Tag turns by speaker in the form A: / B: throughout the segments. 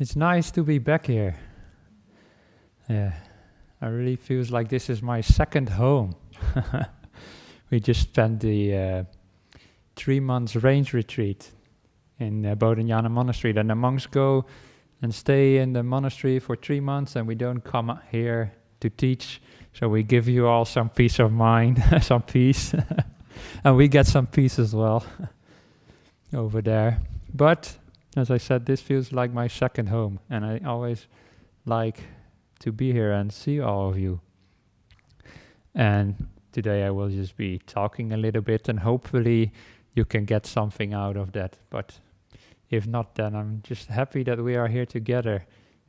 A: It's nice to be back here. Yeah, I really feels like this is my second home. we just spent the uh, three months rains retreat in uh, Bodhinyana Monastery. Then the monks go and stay in the monastery for three months, and we don't come here to teach. So we give you all some peace of mind, some peace, and we get some peace as well over there. But as I said, this feels like my second home, and I always like to be here and see all of you. And today I will just be talking a little bit, and hopefully you can get something out of that. But if not, then I'm just happy that we are here together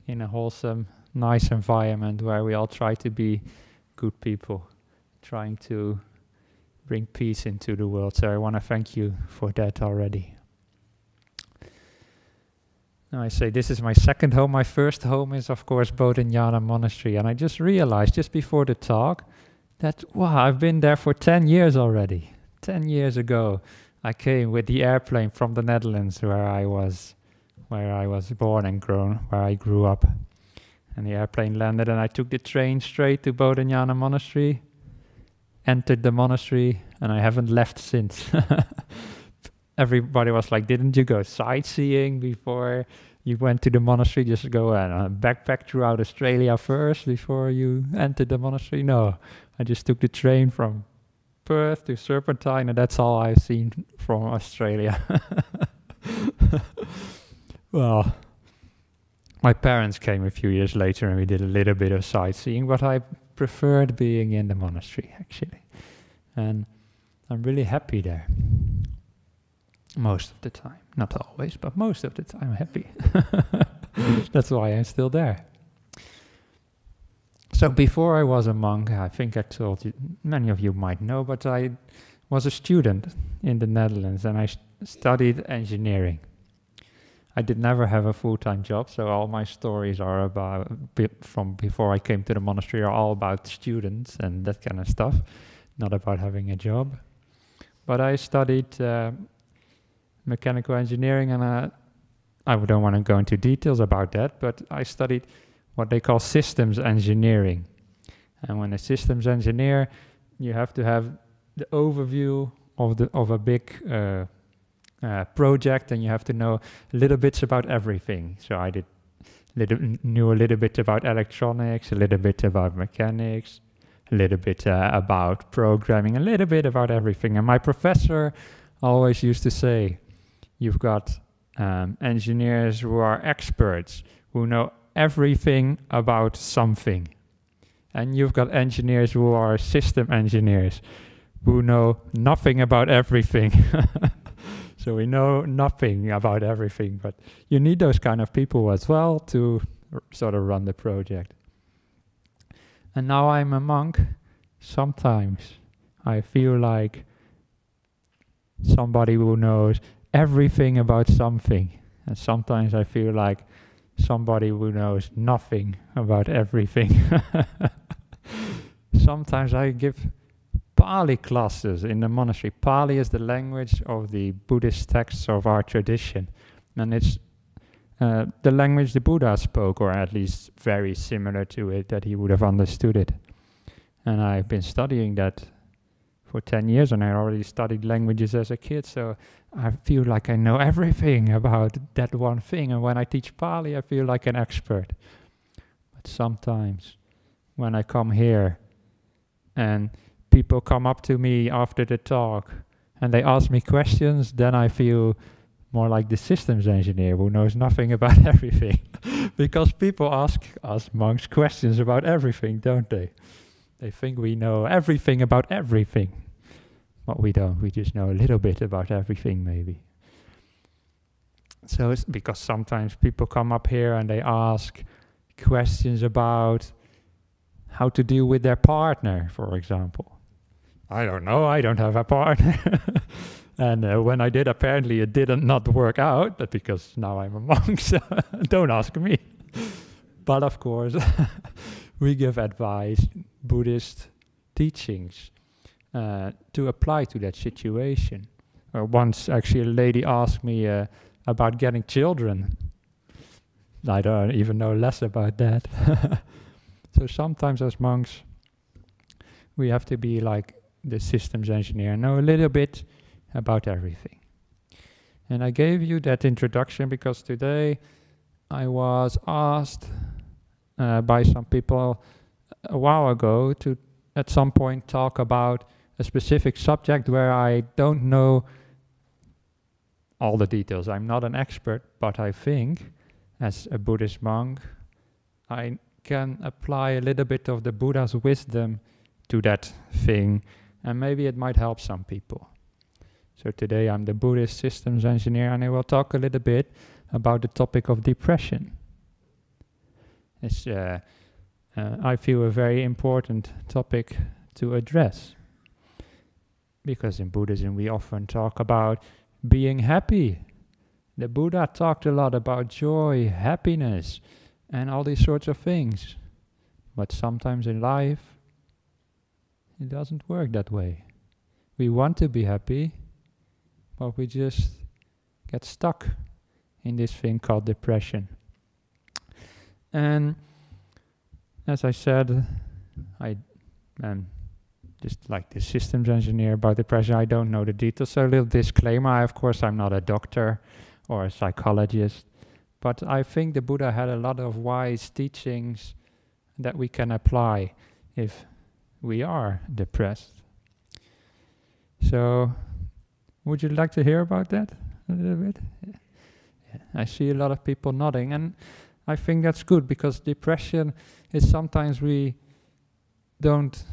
A: in a wholesome, nice environment where we all try to be good people, trying to bring peace into the world. So I want to thank you for that already. Now I say this is my second home. My first home is, of course, Bodhinyana Monastery. And I just realized just before the talk that, wow, I've been there for 10 years already. 10 years ago, I came with the airplane from the Netherlands where I was where I was born and grown, where I grew up. And the airplane landed and I took the train straight to Bodhinyana Monastery, entered the monastery, and I haven't left since. everybody was like, "Didn't you go sightseeing before you went to the monastery? Just go and uh, backpack throughout Australia first before you entered the monastery?" No, I just took the train from Perth to Serpentine, and that's all I've seen from Australia. well, my parents came a few years later, and we did a little bit of sightseeing, but I preferred being in the monastery actually, and I'm really happy there most of the time. Not always, but most of the time happy. That's why I'm still there. So before I was a monk, I think I told you, many of you might know, but I was a student in the Netherlands and I studied engineering. I did never have a full-time job, so all my stories are about from before I came to the monastery are all about students and that kind of stuff, not about having a job. But I studied uh, mechanical engineering, and uh, I don't want to go into details about that, but I studied what they call systems engineering. And when a systems engineer, you have to have the overview of the of a big uh, uh, project, and you have to know little bits about everything. So I did little, knew a little bit about electronics, a little bit about mechanics, a little bit uh, about programming, a little bit about everything. And my professor always used to say, You've got um, engineers who are experts, who know everything about something. And you've got engineers who are system engineers, who know nothing about everything. so we know nothing about everything, but you need those kind of people as well to sort of run the project. And now I'm a monk. Sometimes I feel like somebody who knows everything about something. And sometimes I feel like somebody who knows nothing about everything. sometimes I give Pali classes in the monastery. Pali is the language of the Buddhist texts of our tradition. And it's uh, the language the Buddha spoke, or at least very similar to it, that he would have understood it. And I've been studying that for 10 years and I already studied languages as a kid, so I feel like I know everything about that one thing. And when I teach Pali, I feel like an expert. But sometimes when I come here and people come up to me after the talk and they ask me questions, then I feel more like the systems engineer who knows nothing about everything. because people ask us monks questions about everything, don't they? They think we know everything about everything. But we don't. We just know a little bit about everything, maybe. So it's because sometimes people come up here and they ask questions about how to deal with their partner, for example. I don't know. I don't have a partner. and uh, when I did, apparently it didn't not work out. But because now I'm a monk, so don't ask me. but of course, we give advice, Buddhist teachings uh, to apply to that situation. Uh, once, actually, a lady asked me uh, about getting children. I don't even know less about that. so sometimes as monks, we have to be like the systems engineer, know a little bit about everything. And I gave you that introduction because today I was asked uh, by some people a while ago to at some point talk about a specific subject where I don't know all the details. I'm not an expert, but I think as a Buddhist monk, I can apply a little bit of the Buddha's wisdom to that thing, and maybe it might help some people. So today I'm the Buddhist systems engineer, and I will talk a little bit about the topic of depression. It's, uh, uh, I feel, a very important topic to address. Because in Buddhism we often talk about being happy. The Buddha talked a lot about joy, happiness, and all these sorts of things. But sometimes in life, it doesn't work that way. We want to be happy, but we just get stuck in this thing called depression. And as I said, I am just like the systems engineer about depression. I don't know the details. So a little disclaimer, I, of course, I'm not a doctor or a psychologist, but I think the Buddha had a lot of wise teachings that we can apply if we are depressed. So, would you like to hear about that a little bit? I see a lot of people nodding, and I think that's good because depression is sometimes we don't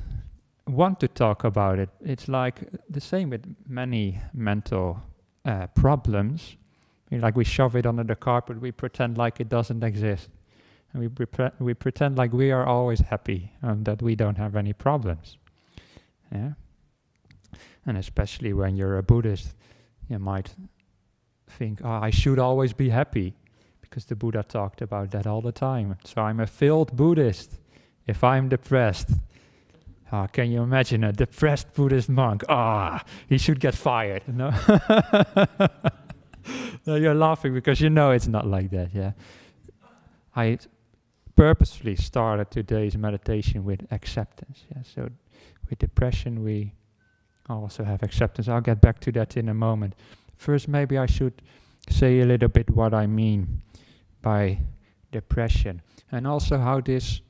A: want to talk about it. It's like the same with many mental uh, problems. Like we shove it under the carpet, we pretend like it doesn't exist. And we, pre- we pretend like we are always happy and that we don't have any problems. Yeah? And especially when you're a Buddhist, you might think, oh, I should always be happy because the Buddha talked about that all the time. So I'm a failed Buddhist if I'm depressed. Ah, can you imagine a depressed Buddhist monk? Ah, he should get fired. No? no, you're laughing because you know it's not like that. Yeah, I purposefully started today's meditation with acceptance. Yeah, so with depression we also have acceptance. I'll get back to that in a moment. First, maybe I should say a little bit what I mean by depression and also how this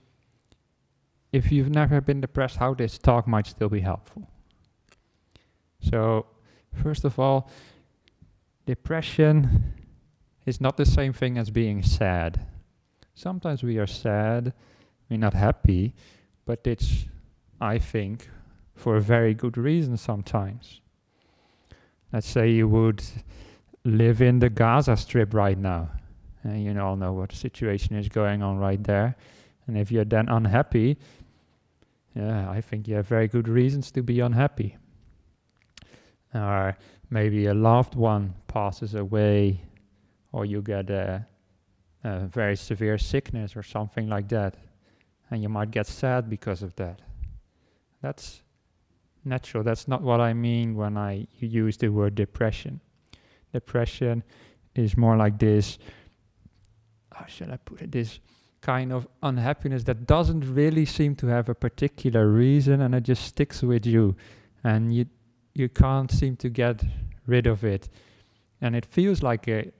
A: if you've never been depressed, how this talk might still be helpful. So, first of all, depression is not the same thing as being sad. Sometimes we are sad, we're not happy, but it's, I think, for a very good reason sometimes. Let's say you would live in the Gaza Strip right now, and you all know what situation is going on right there. And if you're then unhappy, yeah, I think you have very good reasons to be unhappy. Or maybe a loved one passes away, or you get a, a very severe sickness or something like that, and you might get sad because of that. That's natural. That's not what I mean when I use the word depression. Depression is more like this. How should I put it? This kind of unhappiness that doesn't really seem to have a particular reason and it just sticks with you and you you can't seem to get rid of it. And it feels like a,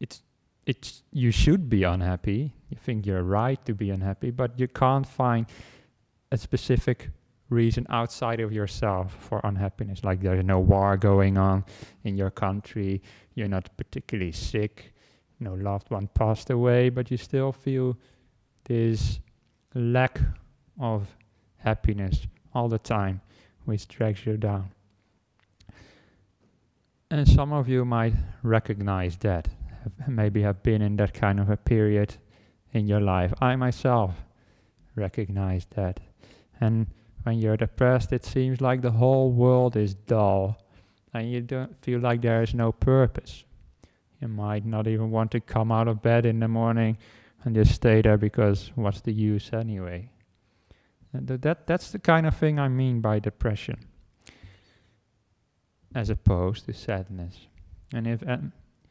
A: it's it's you should be unhappy. You think you're right to be unhappy but you can't find a specific reason outside of yourself for unhappiness. Like there's no war going on in your country. You're not particularly sick no loved one passed away, but you still feel this lack of happiness all the time, which drags you down. And some of you might recognize that, have maybe have been in that kind of a period in your life. I myself recognize that. And when you're depressed, it seems like the whole world is dull and you don't feel like there is no purpose. You might not even want to come out of bed in the morning and just stay there because what's the use anyway? And that, that's the kind of thing I mean by depression, as opposed to sadness. And if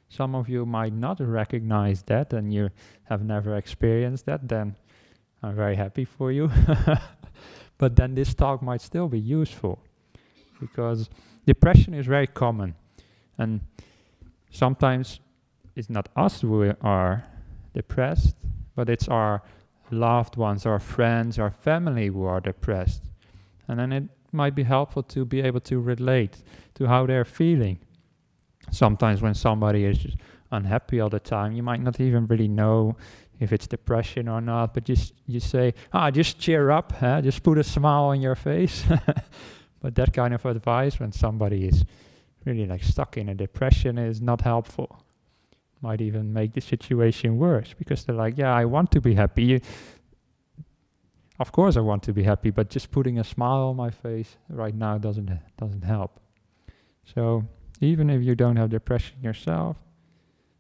A: Some of you might not recognize that and you have never experienced that, then I'm very happy for you. but then this talk might still be useful because depression is very common and sometimes it's not us who are depressed, but it's our loved ones, our friends, our family who are depressed. And then it might be helpful to be able to relate to how they're feeling. Sometimes when somebody is unhappy all the time, you might not even really know if it's depression or not, but just you say, ah, just cheer up, huh? just put a smile on your face. but that kind of advice when somebody is really like stuck in a depression is not helpful. Might even make the situation worse because they're like, yeah, I want to be happy. You, of course, I want to be happy, but just putting a smile on my face right now doesn't doesn't help. So even if you don't have depression yourself,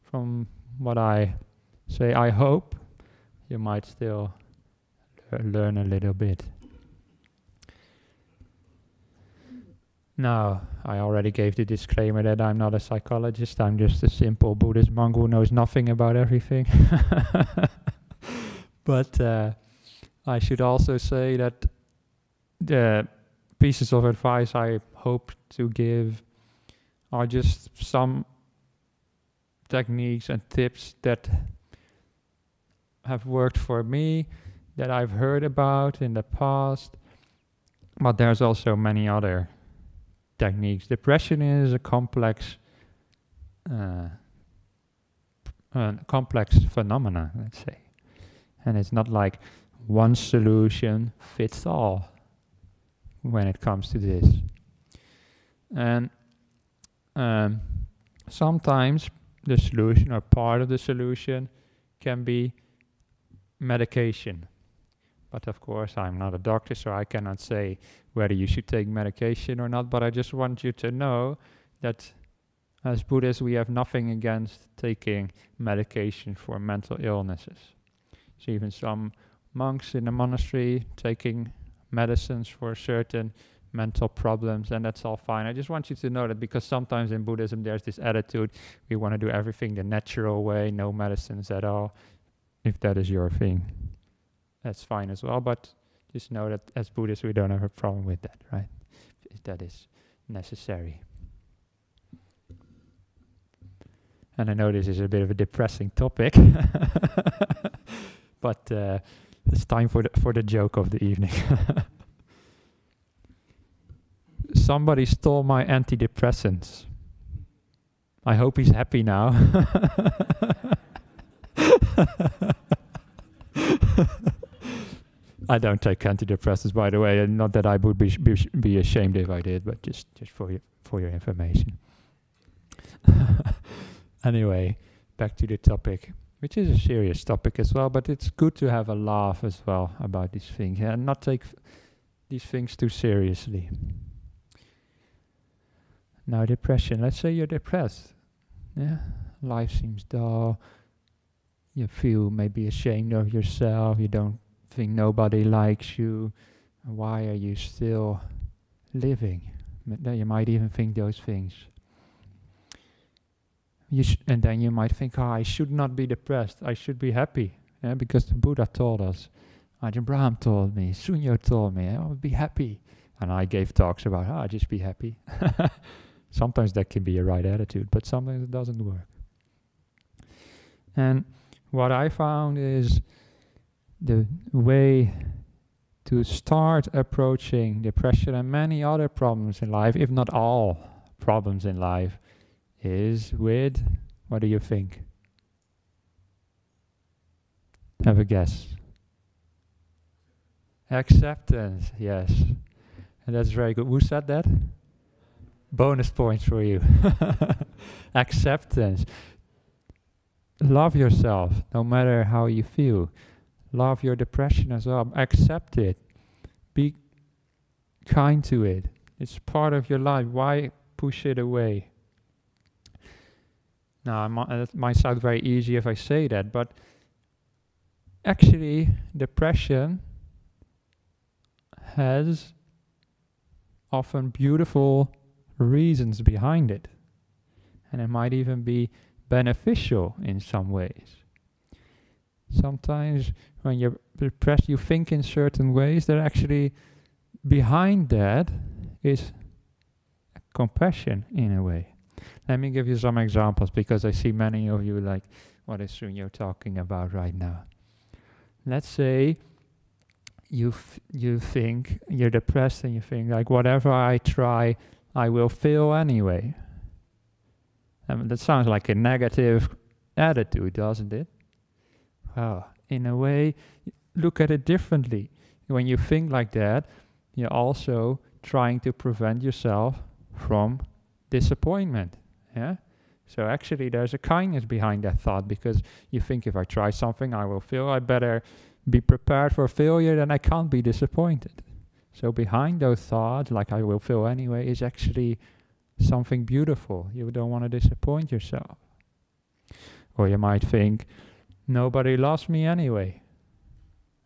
A: from what I say, I hope you might still learn a little bit. Now, I already gave the disclaimer that I'm not a psychologist, I'm just a simple Buddhist monk who knows nothing about everything. but uh, I should also say that the pieces of advice I hope to give are just some techniques and tips that have worked for me, that I've heard about in the past, but there's also many other techniques. Depression is a complex, uh, complex phenomena, let's say, and it's not like one solution fits all when it comes to this. And um, sometimes the solution or part of the solution can be medication. But of course, I'm not a doctor, so I cannot say whether you should take medication or not. But I just want you to know that as Buddhists, we have nothing against taking medication for mental illnesses. So even some monks in a monastery taking medicines for certain mental problems, and that's all fine. I just want you to know that because sometimes in Buddhism there's this attitude we want to do everything the natural way, no medicines at all. If that is your thing, that's fine as well. But just know that as Buddhists we don't have a problem with that, right? If that is necessary. And I know this is a bit of a depressing topic, but uh, it's time for the for the joke of the evening. Somebody stole my antidepressants. I hope he's happy now. I don't take antidepressants, by the way, and not that I would be be, be ashamed if I did, but just just for your for your information. anyway, back to the topic which is a serious topic as well, but it's good to have a laugh as well about these things and not take these things too seriously. Now, depression. Let's say you're depressed. Yeah, life seems dull. You feel maybe ashamed of yourself. You don't nobody likes you. Why are you still living? You might even think those things you and then you might think, oh, I should not be depressed. I should be happy. Yeah, because the Buddha told us, Ajahn Brahm told me, Sunyo told me, I oh, be happy. And I gave talks about, oh, just be happy. sometimes that can be a right attitude, but sometimes it doesn't work. And what I found is the way to start approaching depression and many other problems in life, if not all problems in life, is with, what do you think? Have a guess. Acceptance, yes. And that's very good. Who said that? Bonus points for you. Acceptance. Love yourself, no matter how you feel. Love your depression as well. Accept it. Be kind to it. It's part of your life. Why push it away? Now, it might sound very easy if I say that, but actually, depression has often beautiful reasons behind it. And it might even be beneficial in some ways. Sometimes when you're depressed, you think in certain ways that actually behind that is compassion in a way. Let me give you some examples because I see many of you like, what is Sunyo talking about right now? Let's say you you think you're depressed and you think like whatever I try, I will fail anyway. I mean, that sounds like a negative attitude, doesn't it? Well, in a way, look at it differently. When you think like that, you're also trying to prevent yourself from disappointment. Yeah? So actually there's a kindness behind that thought because you think if I try something I will fail, I better be prepared for failure, then I can't be disappointed. So behind those thoughts, like I will fail anyway, is actually something beautiful. You don't want to disappoint yourself. Or you might think, nobody loves me anyway.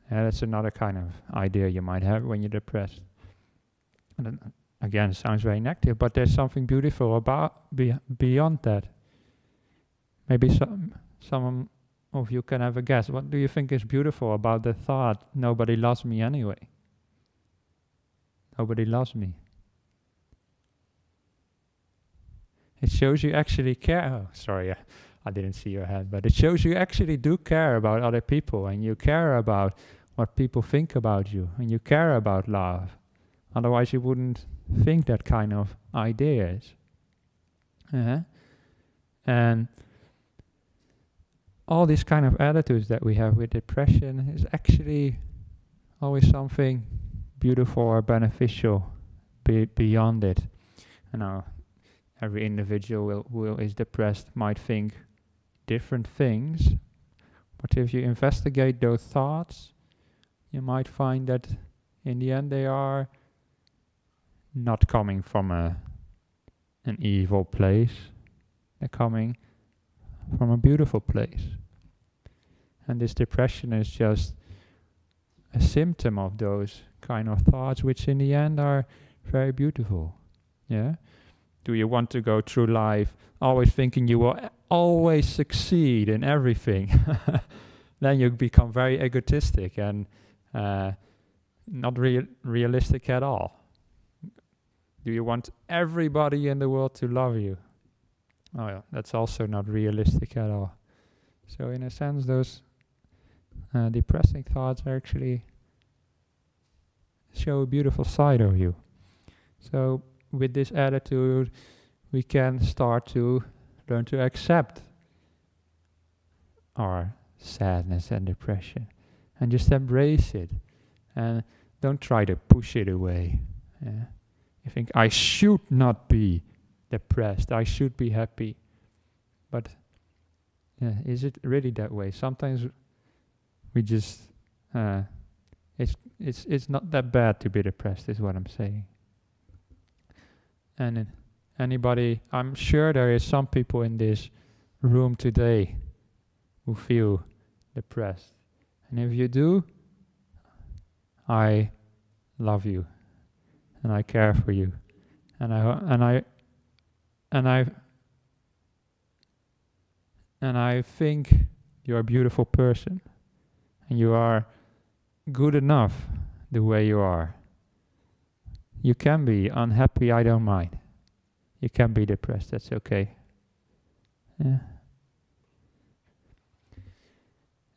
A: That's another kind of idea you might have when you're depressed. And then, again, it sounds very negative, but there's something beautiful about be beyond that. Maybe some some of you can have a guess. What do you think is beautiful about the thought, nobody loves me anyway? Nobody loves me. It shows you actually care. Oh, sorry, I didn't see your head, but it shows you actually do care about other people and you care about what people think about you and you care about love. Otherwise, you wouldn't think that kind of ideas. Uh-huh. And all these kind of attitudes that we have with depression is actually always something beautiful or beneficial be beyond it. You know, every individual will, will is depressed might think different things, but if you investigate those thoughts, you might find that in the end they are not coming from a an evil place. They're coming from a beautiful place. And this depression is just a symptom of those kind of thoughts, which in the end are very beautiful. Yeah? Do you want to go through life always thinking you will always succeed in everything? then you become very egotistic and uh, not real realistic at all. Do you want everybody in the world to love you? Oh yeah, that's also not realistic at all. So in a sense, those uh, depressing thoughts actually show a beautiful side of you. So with this attitude, we can start to learn to accept our sadness and depression and just embrace it and don't try to push it away. Yeah. You think, I should not be depressed. I should be happy. But yeah, is it really that way? Sometimes we just uh, it's it's it's not that bad to be depressed, is what I'm saying. And anybody, I'm sure there is some people in this room today who feel depressed, and if you do, I love you, and I care for you, and I and I and I and I think you're a beautiful person. And you are good enough the way you are. You can be unhappy, I don't mind. You can be depressed, that's okay. Yeah.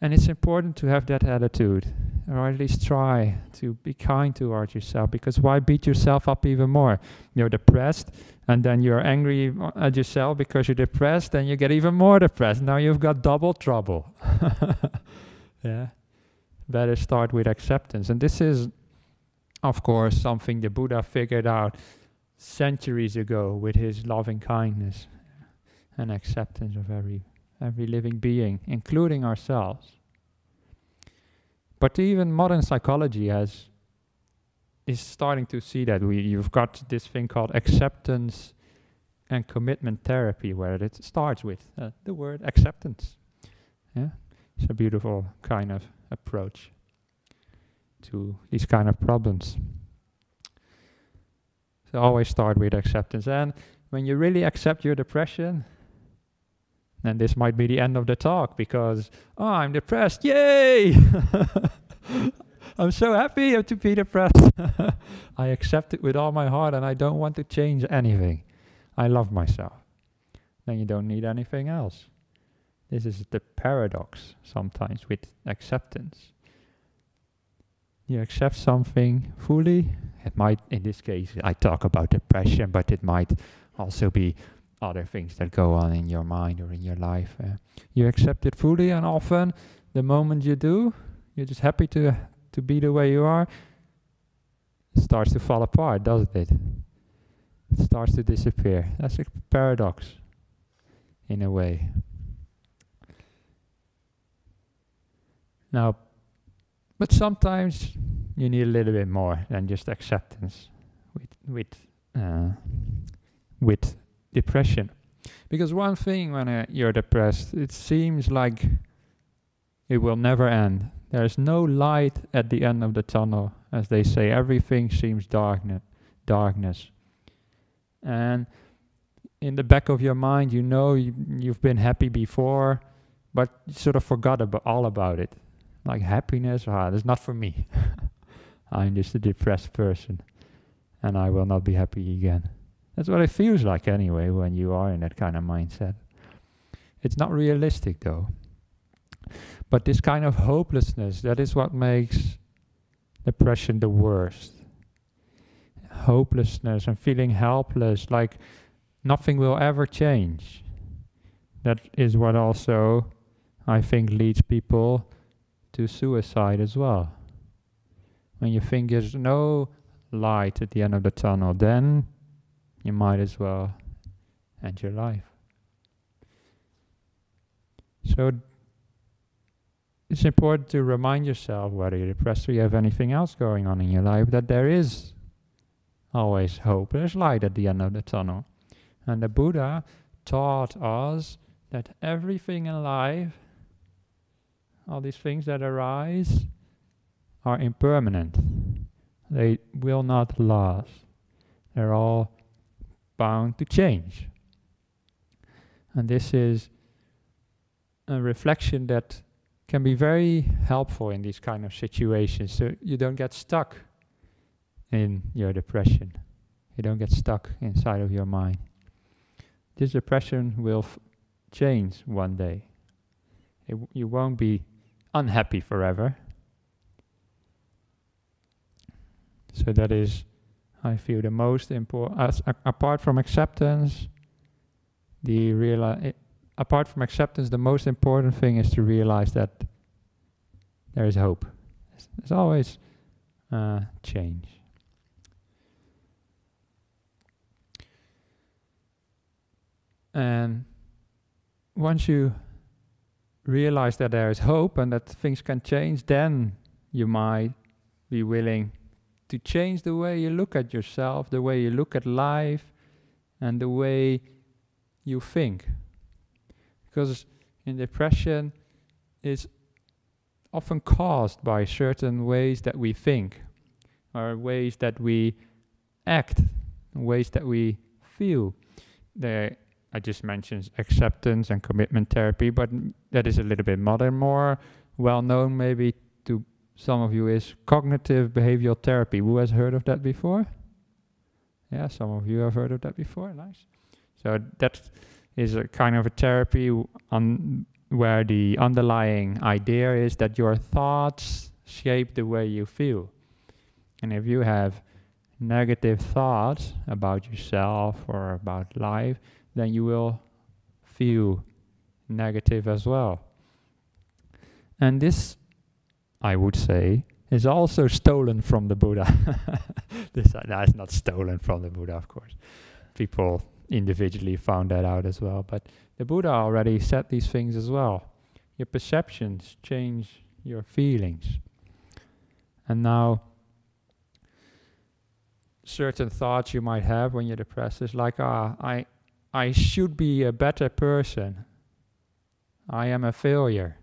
A: And it's important to have that attitude, or at least try to be kind towards yourself, because why beat yourself up even more? You're depressed, and then you're angry at yourself because you're depressed, and you get even more depressed. Now you've got double trouble. yeah. Better start with acceptance. And this is, of course, something the Buddha figured out centuries ago with his loving kindness and acceptance of every every living being, including ourselves. But even modern psychology has is starting to see that we you've got this thing called acceptance and commitment therapy, where it starts with uh, the word acceptance. Yeah, it's a beautiful kind of approach to these kind of problems. So always start with acceptance, and when you really accept your depression, then this might be the end of the talk because, oh, I'm depressed. Yay! I'm so happy to be depressed. I accept it with all my heart and I don't want to change anything. I love myself. Then you don't need anything else. This is the paradox sometimes with acceptance. You accept something fully. It might, in this case, I talk about depression, but it might also be other things that go on in your mind or in your life. Uh, you accept it fully, and often the moment you do, you're just happy to to be the way you are. It starts to fall apart, doesn't it? It starts to disappear. That's a paradox, in a way. Now, but sometimes you need a little bit more than just acceptance with with uh, with depression. Because one thing when uh, you're depressed, it seems like it will never end. There's no light at the end of the tunnel, as they say. Everything seems darkness, darkness. And in the back of your mind, you know you, you've been happy before, but you sort of forgot about all about it. Like happiness, ah, that's not for me. I'm just a depressed person, and I will not be happy again. That's what it feels like anyway when you are in that kind of mindset. It's not realistic though. But this kind of hopelessness, that is what makes depression the worst. Hopelessness and feeling helpless, like nothing will ever change. That is what also, I think, leads people to suicide as well. When you think there's no light at the end of the tunnel, then you might as well end your life. So it's important to remind yourself, whether you're depressed or you have anything else going on in your life, that there is always hope. There's light at the end of the tunnel. And the Buddha taught us that everything in life, all these things that arise, are impermanent. They will not last. They're all bound to change. And this is a reflection that can be very helpful in these kind of situations so you don't get stuck in your depression. You don't get stuck inside of your mind. This depression will change one day. you won't be unhappy forever. So that is I feel the most important, apart from acceptance, the reali- apart from acceptance, the most important thing is to realize that there is hope. There's always uh, change. And once you realize that there is hope and that things can change, then you might be willing to change the way you look at yourself, the way you look at life, and the way you think. Because in depression, it's often caused by certain ways that we think, or ways that we act, ways that we feel. There, I just mentioned acceptance and commitment therapy, but that is a little bit modern, more well known maybe some of you is cognitive behavioral therapy. Who has heard of that before? Yeah, some of you have heard of that before. Nice. So that is a kind of a therapy on where the underlying idea is that your thoughts shape the way you feel. And if you have negative thoughts about yourself or about life, then you will feel negative as well. And this I would say, is also stolen from the Buddha. this uh, is not stolen from the Buddha, of course. People individually found that out as well. But the Buddha already said these things as well. Your perceptions change your feelings. And now, certain thoughts you might have when you're depressed is like, ah, I, I should be a better person. I am a failure.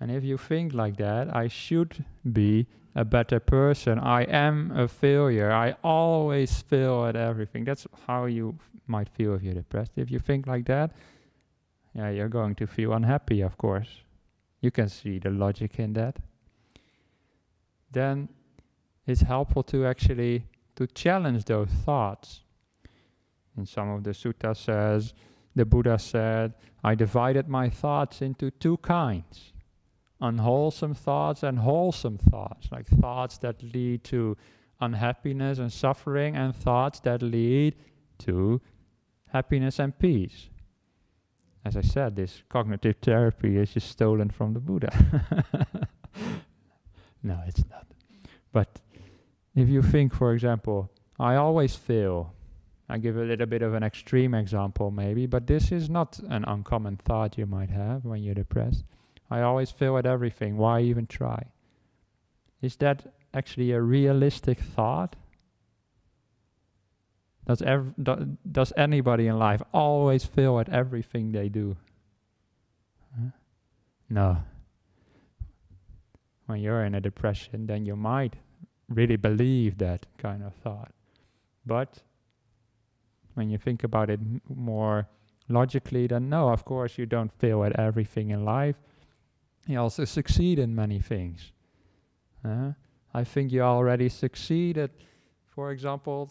A: And if you think like that, I should be a better person. I am a failure. I always fail at everything. That's how you might feel if you're depressed. If you think like that, yeah, you're going to feel unhappy, of course. You can see the logic in that. Then it's helpful to actually to challenge those thoughts. In some of the suttas says, the Buddha said, I divided my thoughts into two kinds unwholesome thoughts and wholesome thoughts, like thoughts that lead to unhappiness and suffering, and thoughts that lead to happiness and peace. As I said, this cognitive therapy is just stolen from the Buddha. no, it's not. But if you think, for example, I always feel I give a little bit of an extreme example, maybe, but this is not an uncommon thought you might have when you're depressed. I always fail at everything. Why even try? Is that actually a realistic thought? Does, ev- do, does anybody in life always fail at everything they do? Huh? No. When you're in a depression, then you might really believe that kind of thought. But when you think about it more logically, then no, of course you don't fail at everything in life. You also succeed in many things. Uh, I think you already succeeded, for example,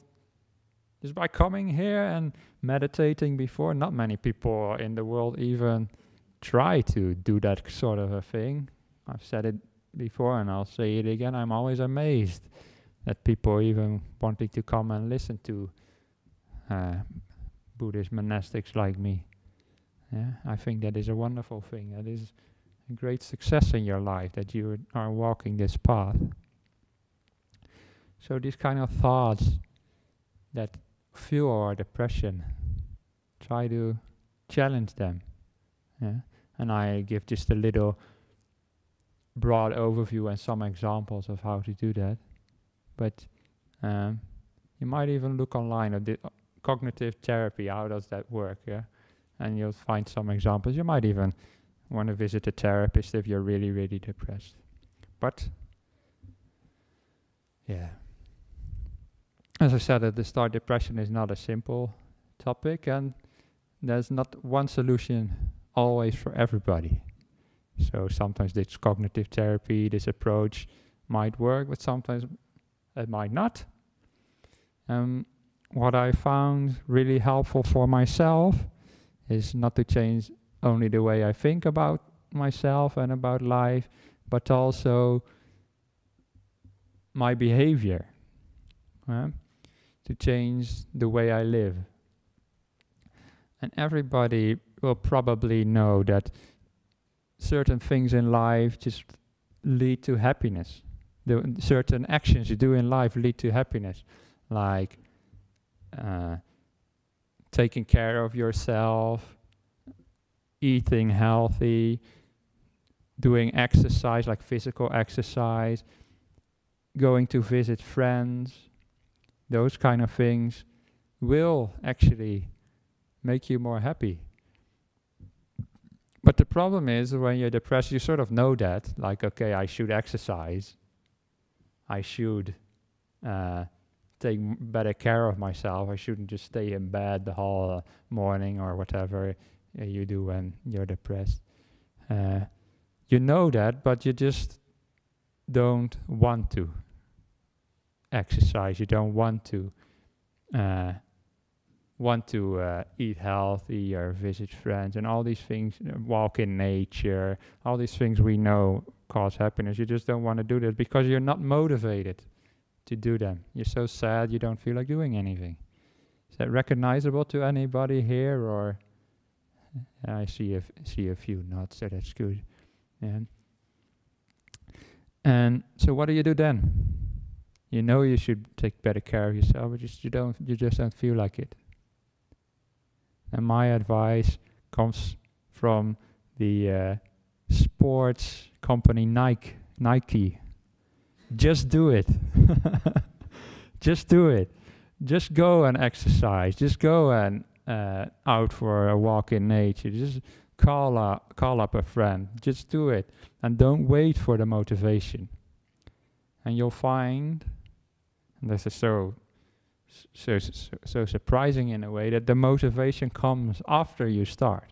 A: just by coming here and meditating before. Not many people in the world even try to do that sort of a thing. I've said it before and I'll say it again. I'm always amazed that people even wanting to come and listen to uh, Buddhist monastics like me. Yeah, I think that is a wonderful thing. That is great success in your life that you are walking this path. So these kind of thoughts that fuel our depression, try to challenge them. Yeah? And I give just a little broad overview and some examples of how to do that. But um, you might even look online at the, cognitive therapy, how does that work? Yeah, and you'll find some examples. You might even want to visit a therapist if you're really, really depressed. But yeah, as I said at the start, depression is not a simple topic, and there's not one solution always for everybody. So sometimes this cognitive therapy, this approach might work, but sometimes it might not. Um, what I found really helpful for myself is not to change only the way I think about myself and about life, but also my behavior. To change the way I live. And everybody will probably know that certain things in life just lead to happiness. The certain actions you do in life lead to happiness, like uh, taking care of yourself, eating healthy, doing exercise like physical exercise, going to visit friends, those kind of things will actually make you more happy. But the problem is when you're depressed, you sort of know that, like, okay, I should exercise, I should uh, take better care of myself. I shouldn't just stay in bed the whole morning or whatever you do when you're depressed. Uh, you know that, but you just don't want to exercise. You don't want to uh, want to uh, eat healthy or visit friends and all these things. Walk in nature. All these things we know cause happiness. You just don't want to do that because you're not motivated to do them. You're so sad you don't feel like doing anything. Is that recognizable to anybody here or I see a see a few nods, so that's good. And and so what do you do then? You know you should take better care of yourself, but just you don't you just don't feel like it. And my advice comes from the uh, sports company Nike. Nike just do it. just do it. Just go and exercise. Just go and uh, out for a walk in nature. Just call up, call up a friend. Just do it, and don't wait for the motivation. And you'll find, and this is so so, so, so surprising in a way that the motivation comes after you start.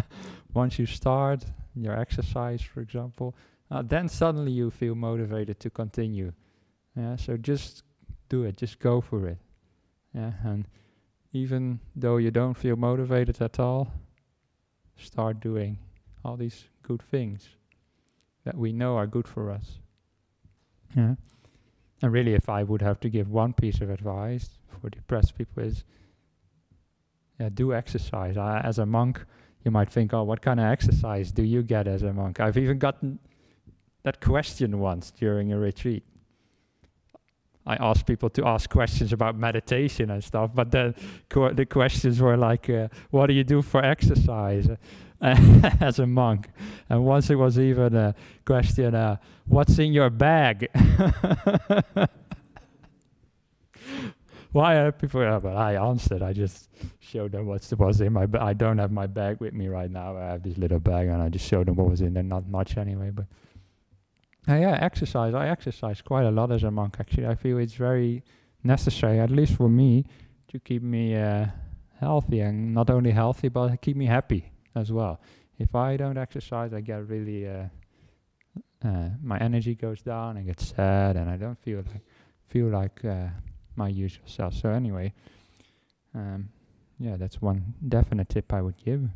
A: Once you start your exercise, for example, uh, then suddenly you feel motivated to continue. Yeah, so just do it, just go for it. Yeah, and even though you don't feel motivated at all, start doing all these good things that we know are good for us. Yeah. And really, if I would have to give one piece of advice for depressed people, is yeah, do exercise. I, as a monk, you might think, oh, what kind of exercise do you get as a monk? I've even gotten that question once during a retreat. I asked people to ask questions about meditation and stuff, but then the questions were like, uh, "What do you do for exercise as a monk?" And once it was even a question, uh, "What's in your bag?" Why are people? Yeah, but I answered. I just showed them what was in my. bag. I don't have my bag with me right now. I have this little bag, and I just showed them what was in there. Not much anyway, but uh, yeah, exercise. I exercise quite a lot as a monk. Actually, I feel it's very necessary, at least for me, to keep me uh, healthy and not only healthy, but keep me happy as well. If I don't exercise, I get really uh, uh, my energy goes down. I get sad, and I don't feel like feel like uh, my usual self. So anyway, um, yeah, that's one definite tip I would give.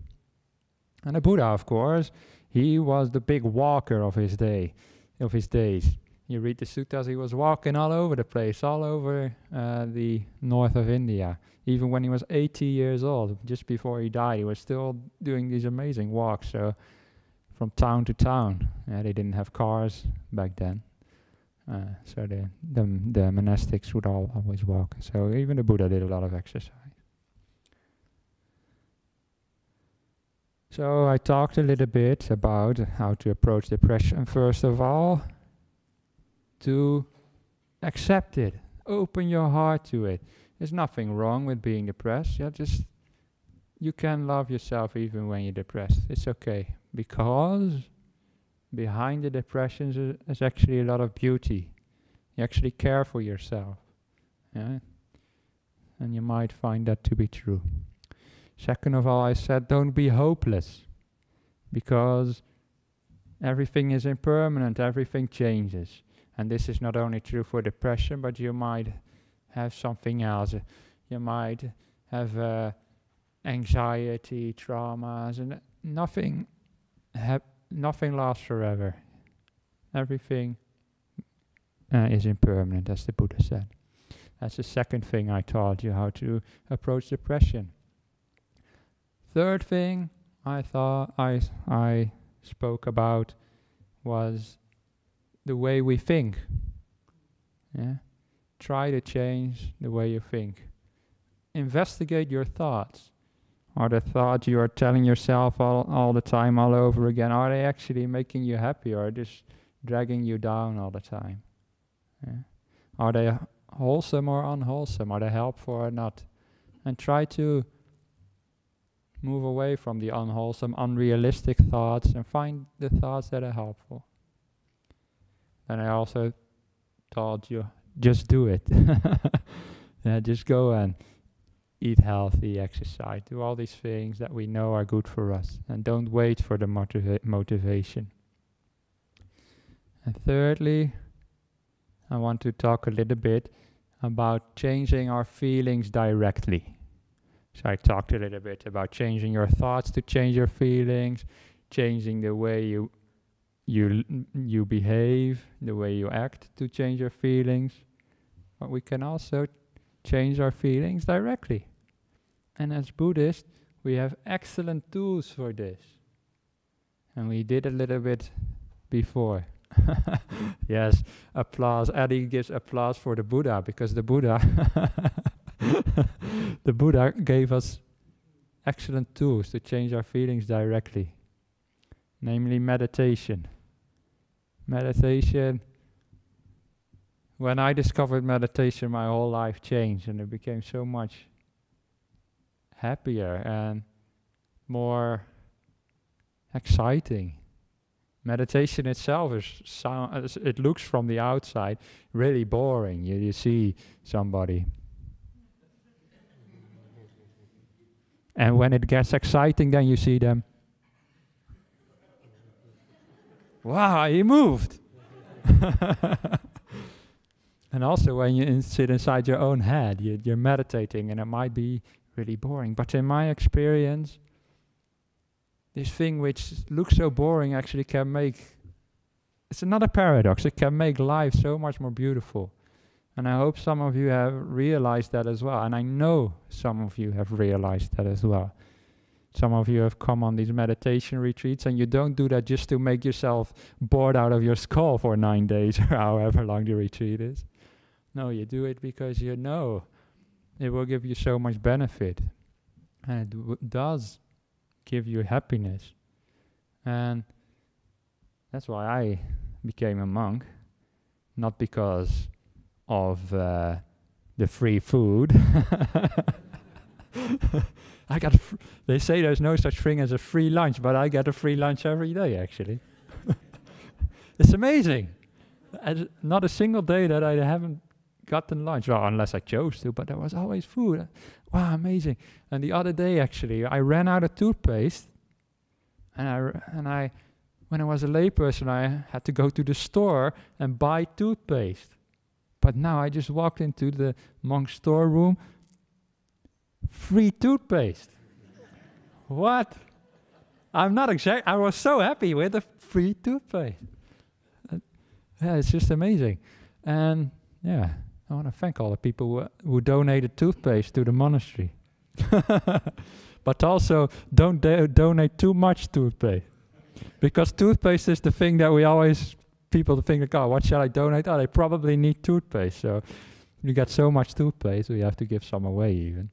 A: And the Buddha, of course, he was the big walker of his day of his days. You read the suttas, he was walking all over the place, all over uh, the north of India. Even when he was 80 years old, just before he died, he was still doing these amazing walks. So from town to town, yeah, they didn't have cars back then. Uh, so the, the the monastics would all always walk. So even the Buddha did a lot of exercise. So I talked a little bit about how to approach depression first of all, to accept it, open your heart to it. There's nothing wrong with being depressed. Yeah, just you can love yourself even when you're depressed. It's okay because behind the depression is, is actually a lot of beauty. You actually care for yourself. Yeah? And you might find that to be true. Second of all, I said don't be hopeless because everything is impermanent, everything changes. And this is not only true for depression, but you might have something else. You might have uh, anxiety, traumas, and nothing, nothing lasts forever. Everything uh, is impermanent, as the Buddha said. That's the second thing I taught you how to approach depression. Third thing I thought I I spoke about was the way we think. Yeah. Try to change the way you think. Investigate your thoughts. Are the thoughts you are telling yourself all, all the time, all over again, are they actually making you happy or just dragging you down all the time? Yeah. Are they wholesome or unwholesome? Are they helpful or not? And try to Move away from the unwholesome, unrealistic thoughts and find the thoughts that are helpful. And I also told you, just do it. yeah, just go and eat healthy, exercise, do all these things that we know are good for us, and don't wait for the motiva- motivation. And thirdly, I want to talk a little bit about changing our feelings directly. So I talked a little bit about changing your thoughts to change your feelings, changing the way you you you behave, the way you act to change your feelings. But we can also change our feelings directly. And as Buddhists, we have excellent tools for this. And we did a little bit before. yes, applause. Eddie gives applause for the Buddha because the Buddha the Buddha gave us excellent tools to change our feelings directly, namely meditation. Meditation. When I discovered meditation, my whole life changed and it became so much happier and more exciting. Meditation itself is sound, it looks from the outside really boring. You, you see somebody And when it gets exciting, then you see them. wow, he moved. and also, when you sit inside your own head, you, you're meditating, and it might be really boring. But in my experience, this thing which looks so boring actually can make it's another paradox. It can make life so much more beautiful. And I hope some of you have realized that as well. And I know some of you have realized that as well. Some of you have come on these meditation retreats, and you don't do that just to make yourself bored out of your skull for nine days or however long the retreat is. No, you do it because you know it will give you so much benefit. And it w- does give you happiness. And that's why I became a monk, not because of uh, the free food. I got. Fr- they say there's no such thing as a free lunch, but I get a free lunch every day. Actually, it's amazing. As not a single day that I haven't gotten lunch, well, unless I chose to, but there was always food. Wow, amazing! And the other day, actually, I ran out of toothpaste, and I r- and I when I was a layperson, I had to go to the store and buy toothpaste. But now I just walked into the monk storeroom, free toothpaste. what? I'm not exact. I was so happy with the free toothpaste. Uh, yeah, it's just amazing. And yeah, I want to thank all the people who, who donated toothpaste to the monastery. but also, don't do donate too much toothpaste because toothpaste is the thing that we always people to think like, oh, what shall I donate? Oh, they probably need toothpaste. So you get so much toothpaste, we have to give some away even.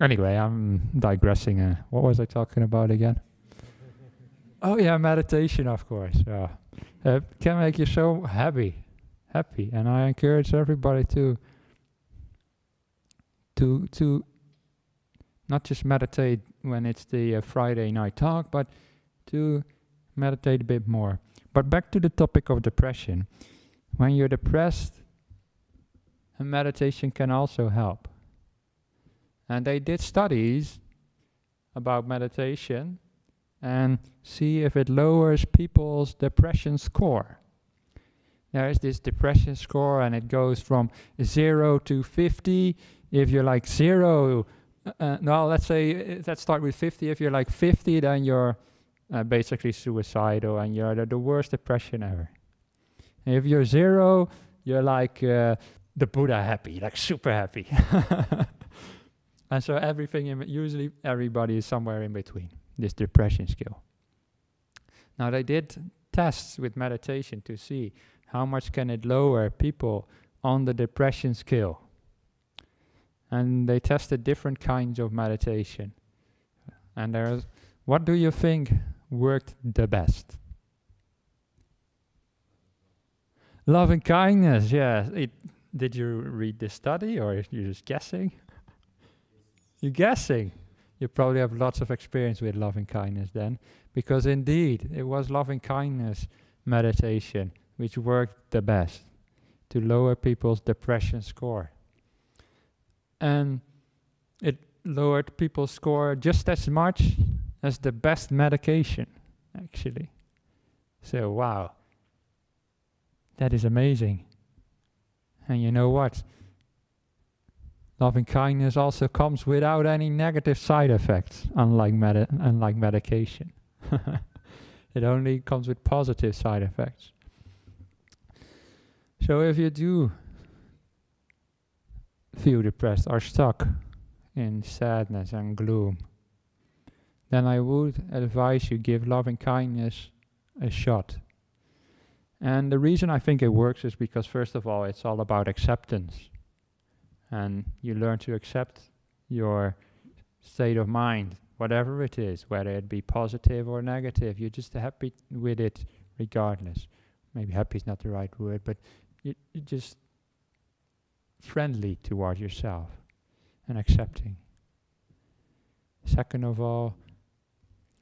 A: Anyway, I'm digressing. Uh, what was I talking about again? oh yeah, meditation, of course. Yeah, uh, can make you so happy, happy, and I encourage everybody to to to not just meditate when it's the uh, Friday night talk, but to meditate a bit more. But back to the topic of depression. When you're depressed, a meditation can also help. And they did studies about meditation and see if it lowers people's depression score. There is this depression score, and it goes from 0 to 50. If you're like 0, uh, uh no, let's say, uh, let's start with 50. If you're like 50, then you're uh, basically suicidal and you're the, the, worst depression ever. And if you're zero, you're like uh, the Buddha happy, like super happy. and so everything, in, usually everybody is somewhere in between this depression scale. Now they did tests with meditation to see how much can it lower people on the depression scale. And they tested different kinds of meditation. And there's, what do you think worked the best? Loving kindness, yeah. It, did you read the study or are you just guessing? You're guessing. You probably have lots of experience with loving kindness then, because indeed it was loving kindness meditation which worked the best to lower people's depression score. And it lowered people's score just as much that's the best medication, actually. So, wow. That is amazing. And you know what? Loving kindness also comes without any negative side effects, unlike, medi- unlike medication. it only comes with positive side effects. So if you do feel depressed or stuck in sadness and gloom, then I would advise you give loving kindness a shot. And the reason I think it works is because, first of all, it's all about acceptance. And you learn to accept your state of mind, whatever it is, whether it be positive or negative. You're just happy with it regardless. Maybe happy is not the right word, but you, you're just friendly toward yourself and accepting. Second of all,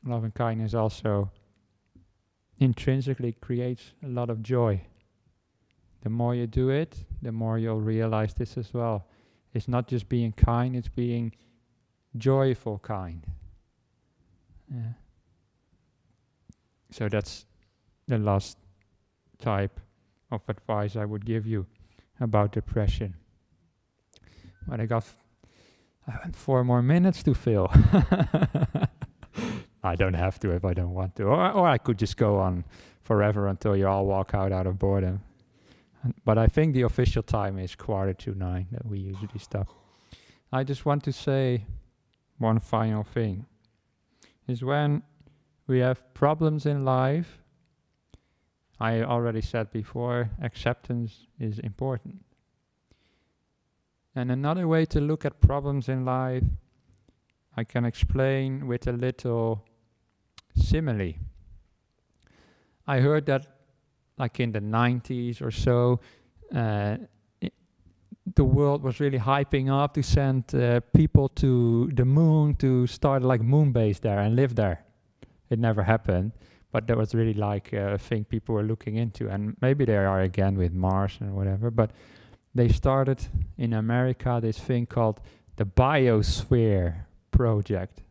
A: Love and kindness also intrinsically creates a lot of joy. The more you do it, the more you'll realize this as well. It's not just being kind, it's being joyful kind. Yeah. So that's the last type of advice I would give you about depression. But I got I have four more minutes to fill. I don't have to if I don't want to. Or, or I could just go on forever until you all walk out out of boredom. But I think the official time is quarter to nine that we usually stop. I just want to say one final thing. Is when we have problems in life, I already said before, acceptance is important. And another way to look at problems in life, I can explain with a little simile. I heard that, like in the 90s or so, uh, the world was really hyping up to send uh, people to the moon to start like moon base there and live there. It never happened, but that was really like a thing people were looking into, and maybe they are again with Mars and whatever. But they started in America this thing called the Biosphere Project.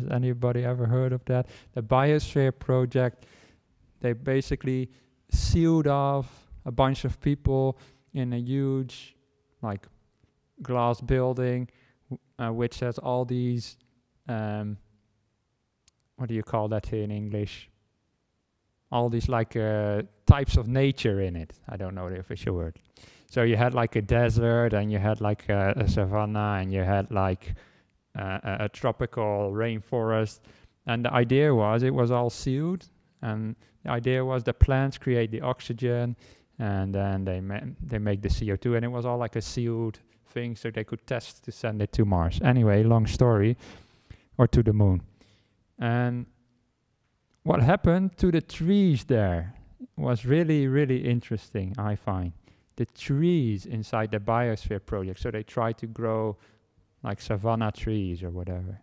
A: Has anybody ever heard of that? The Biosphere Project, they basically sealed off a bunch of people in a huge, like, glass building, uh, which has all these, um, what do you call that in English? All these, like, uh, types of nature in it. I don't know the official word. So you had like a desert, and you had like a, a savanna, and you had like a, tropical rainforest. And the idea was it was all sealed, and the idea was the plants create the oxygen, and then they ma- they make the CO2, and it was all like a sealed thing, so they could test to send it to Mars. Anyway, long story, or to the moon. And what happened to the trees there was really, really interesting, I find the trees inside the biosphere project. So they try to grow like savanna trees or whatever.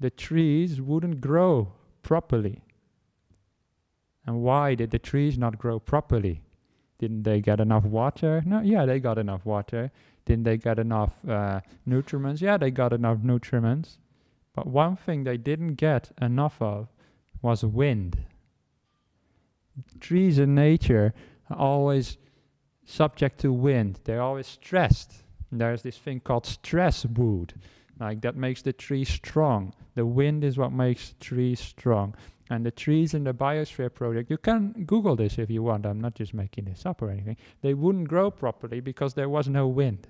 A: The trees wouldn't grow properly. And why did the trees not grow properly? Didn't they get enough water? No, yeah, they got enough water. Didn't they get enough uh, nutriments? Yeah, they got enough nutriments. But one thing they didn't get enough of was wind. Trees in nature are always subject to wind. They're always stressed. There's this thing called stress wood. Like that makes the tree strong. The wind is what makes trees strong. And the trees in the biosphere project, you can Google this if you want. I'm not just making this up or anything. They wouldn't grow properly because there was no wind.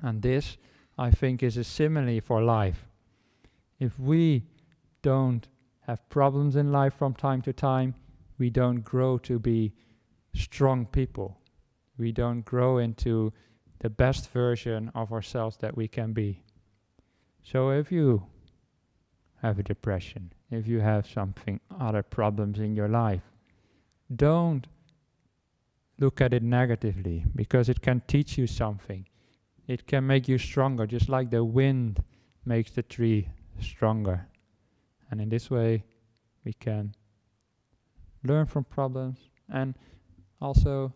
A: And this, I think, is a simile for life. If we don't have problems in life from time to time, we don't grow to be strong people. We don't grow into the best version of ourselves that we can be. So if you have a depression, if you have something, other problems in your life, don't look at it negatively because it can teach you something. It can make you stronger, just like the wind makes the tree stronger. And in this way, we can learn from problems and also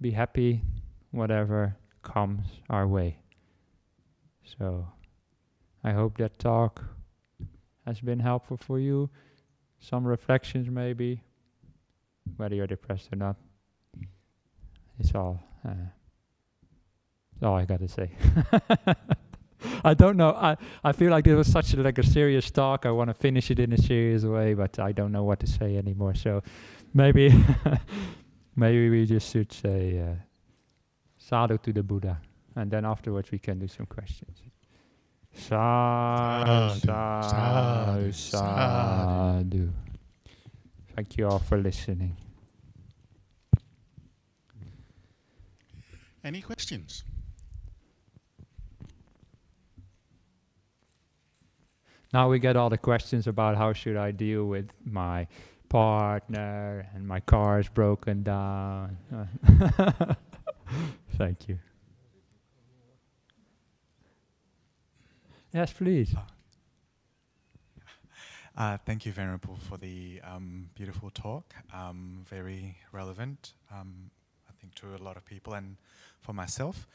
A: be happy whatever comes our way. So I hope that talk has been helpful for you. Some reflections maybe, whether you're depressed or not. It's all, uh, all I got to say. I don't know. I, I feel like it was such a, like a serious talk. I want to finish it in a serious way, but I don't know what to say anymore. So maybe Maybe we just should say uh, sadhu to the Buddha, and then afterwards we can do some questions. Sadhu, sadhu, sadhu. Thank you all for listening.
B: Any questions?
A: Now we get all the questions about how should I deal with my partner and my car is broken down. Thank you. Yes, please.
B: Uh, thank you, Venerable, for the um, beautiful talk. Um, very relevant, um, I think, to a lot of people and for myself.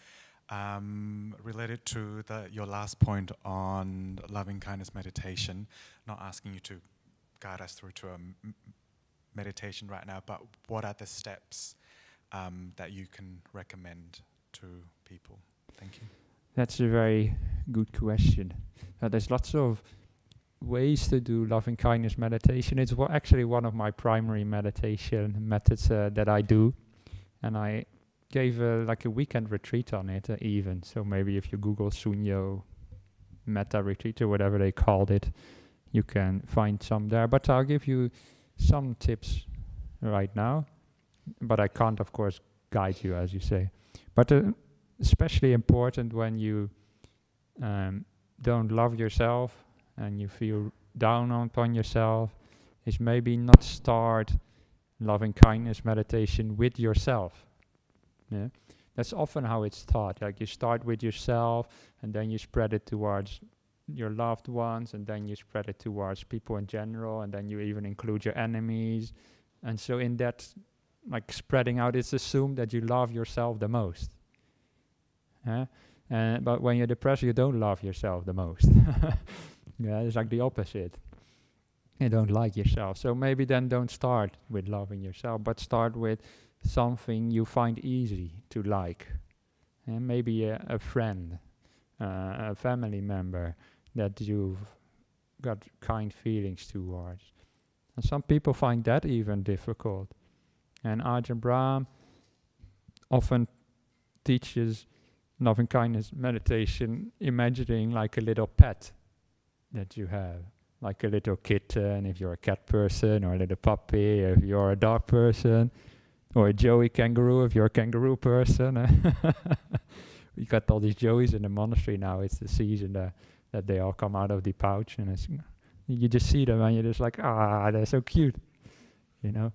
B: Um, related to the, your last point on loving kindness meditation, not asking you to guide us through to a meditation right now, but what are the steps um, that you can recommend to people? Thank you.
A: That's a very good question. Uh, there's lots of ways to do loving kindness meditation. It's actually one of my primary meditation methods uh, that I do, and I gave a, like a weekend retreat on it uh, even. So maybe if you Google Sunyo Metta retreat or whatever they called it, you can find some there. But I'll give you some tips right now. But I can't, of course, guide you as you say. But uh, especially important when you um, don't love yourself and you feel down upon yourself is maybe not start loving kindness meditation with yourself. Yeah, that's often how it's taught. Like you start with yourself, and then you spread it towards your loved ones, and then you spread it towards people in general, and then you even include your enemies. And so, in that, like spreading out, it's assumed that you love yourself the most. Yeah? Uh, but when you're depressed, you don't love yourself the most. yeah, it's like the opposite. You don't like yourself. So maybe then don't start with loving yourself, but start with something you find easy to like. And maybe a, a friend, uh, a family member that you've got kind feelings towards. And some people find that even difficult. Ajahn Brahm often teaches loving kindness meditation, imagining like a little pet that you have, like a little kitten if you're a cat person, or a little puppy if you're a dog person, or a joey kangaroo if you're a kangaroo person. we got all these joeys in the monastery now. It's the season uh, that they all come out of the pouch, and you just see them and you're just like, ah, they're so cute, you know.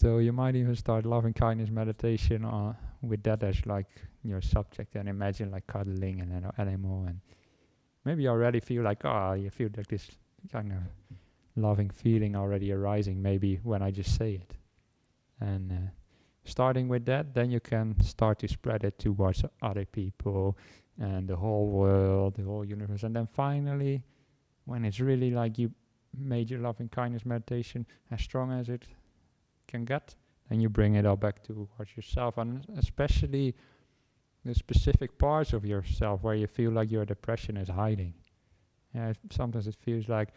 A: So you might even start loving kindness meditation uh, with that as like your subject and imagine like cuddling an animal and maybe you already feel like oh you feel like this kind of loving feeling already arising maybe when I just say it. And uh, starting with that then you can start to spread it towards other people and the whole world the whole universe. And then finally when it's really like you made your loving kindness meditation as strong as it can get then you bring it all back towards yourself and especially the specific parts of yourself where you feel like your depression is hiding. Yeah, sometimes it feels like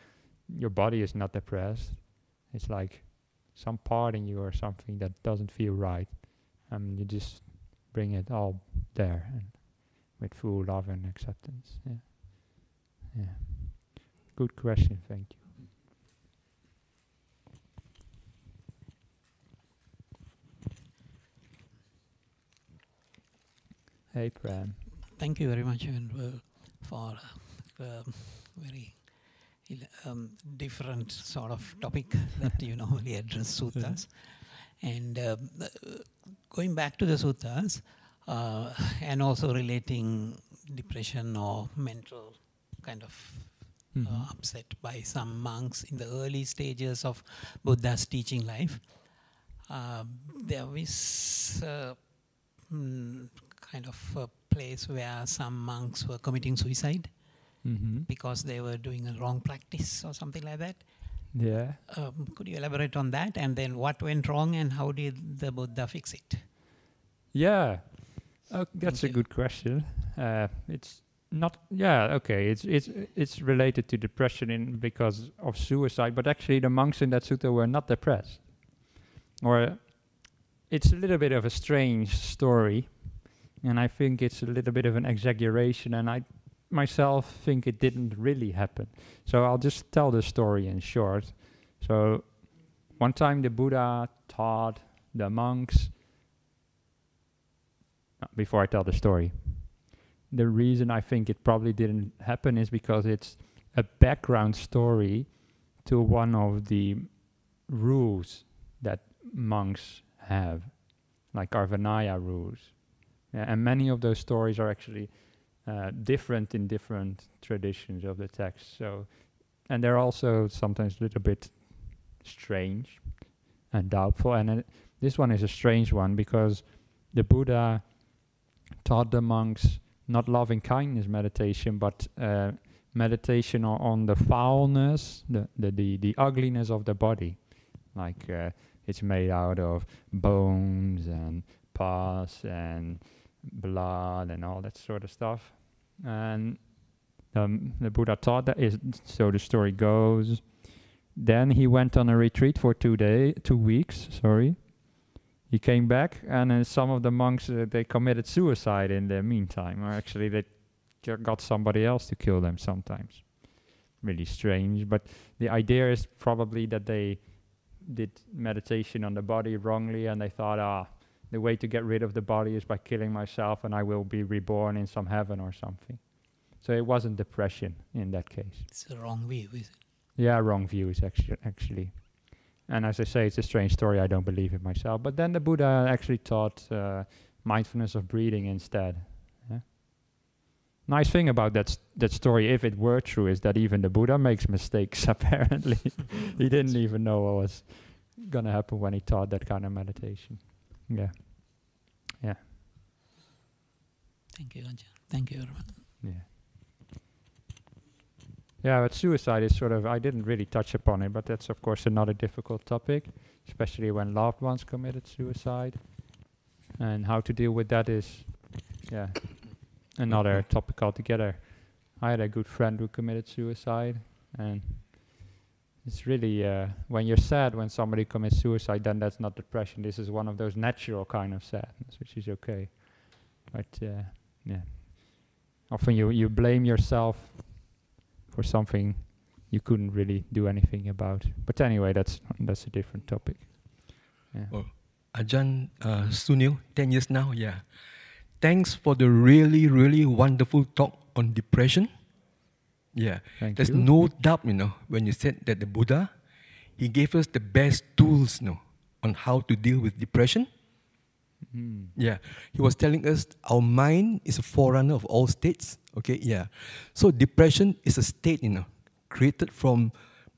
A: your body is not depressed. It's like some part in you or something that doesn't feel right. And you just bring it all there and with full love and acceptance. Yeah. Yeah. Good question, thank you. Hey, Prem.
C: Thank you very much and, uh, for uh, um, very um, different sort of topic that you normally address suttas. And um, uh, going back to the suttas, uh, and also relating depression or mental kind of mm -hmm. upset by some monks in the early stages of Buddha's teaching life, uh, there is mm, kind of a place where some monks were committing suicide mm-hmm. because they were doing a wrong practice or something like that.
A: Yeah.
C: Um, could you elaborate on that? And then what went wrong and how did the Buddha fix it?
A: Yeah, oh, that's Thank a good question. Uh, it's not. Yeah, okay. It's it's it's related to depression in because of suicide, but actually the monks in that sutta were not depressed. Or it's a little bit of a strange story and I think it's a little bit of an exaggeration, and I myself think it didn't really happen. So I'll just tell the story in short. So one time the Buddha taught the monks. Uh, before I tell the story, the reason I think it probably didn't happen is because it's a background story to one of the rules that monks have, like our Vinaya rules. Yeah, and many of those stories are actually uh, different in different traditions of the text. So, and they're also sometimes a little bit strange and doubtful. And uh, this one is a strange one because the Buddha taught the monks not loving kindness meditation, but uh, meditation on, on the foulness, the, the, the, the ugliness of the body. Like uh, it's made out of bones and pus and blood and all that sort of stuff. And um, the Buddha taught that is so the story goes. Then he went on a retreat for two day, two weeks. Sorry. He came back, and uh, some of the monks uh, they committed suicide in the meantime. Or actually, they got somebody else to kill them. Sometimes, really strange. But the idea is probably that they did meditation on the body wrongly, and they thought, ah, the way to get rid of the body is by killing myself, and I will be reborn in some heaven or something. So it wasn't depression in that case.
C: It's a wrong view, is it?
A: Yeah, wrong view is actually. Actually, and as I say, it's a strange story. I don't believe it myself. But then the Buddha actually taught uh, mindfulness of breathing instead. Yeah? Nice thing about that s- that story, if it were true, is that even the Buddha makes mistakes. Apparently, he didn't even know what was gonna happen when he taught that kind of meditation. Yeah, Yeah.
C: Thank you, Ajahn. Thank you, everyone.
A: yeah. Yeah, but suicide is sort of, I didn't really touch upon it, but that's of course another difficult topic, especially when loved ones committed suicide. And how to deal with that is, yeah, another mm-hmm. topic altogether. I had a good friend who committed suicide, and it's really, uh, when you're sad when somebody commits suicide, then that's not depression. This is one of those natural kind of sadness, which is okay. But, uh, yeah. Often you, you blame yourself for something you couldn't really do anything about. But anyway, that's that's a different topic. Yeah.
D: Oh, Ajahn uh, Sunyo, 10 years now, yeah. Thanks for the really, really wonderful talk on depression. Yeah,
A: Thank
D: there's
A: you.
D: no doubt, you know, when you said that the Buddha, he gave us the best tools, you know, on how to deal with depression.
A: Mm.
D: Yeah, he was telling us our mind is a forerunner of all states. Okay, yeah. So depression is a state, you know, created from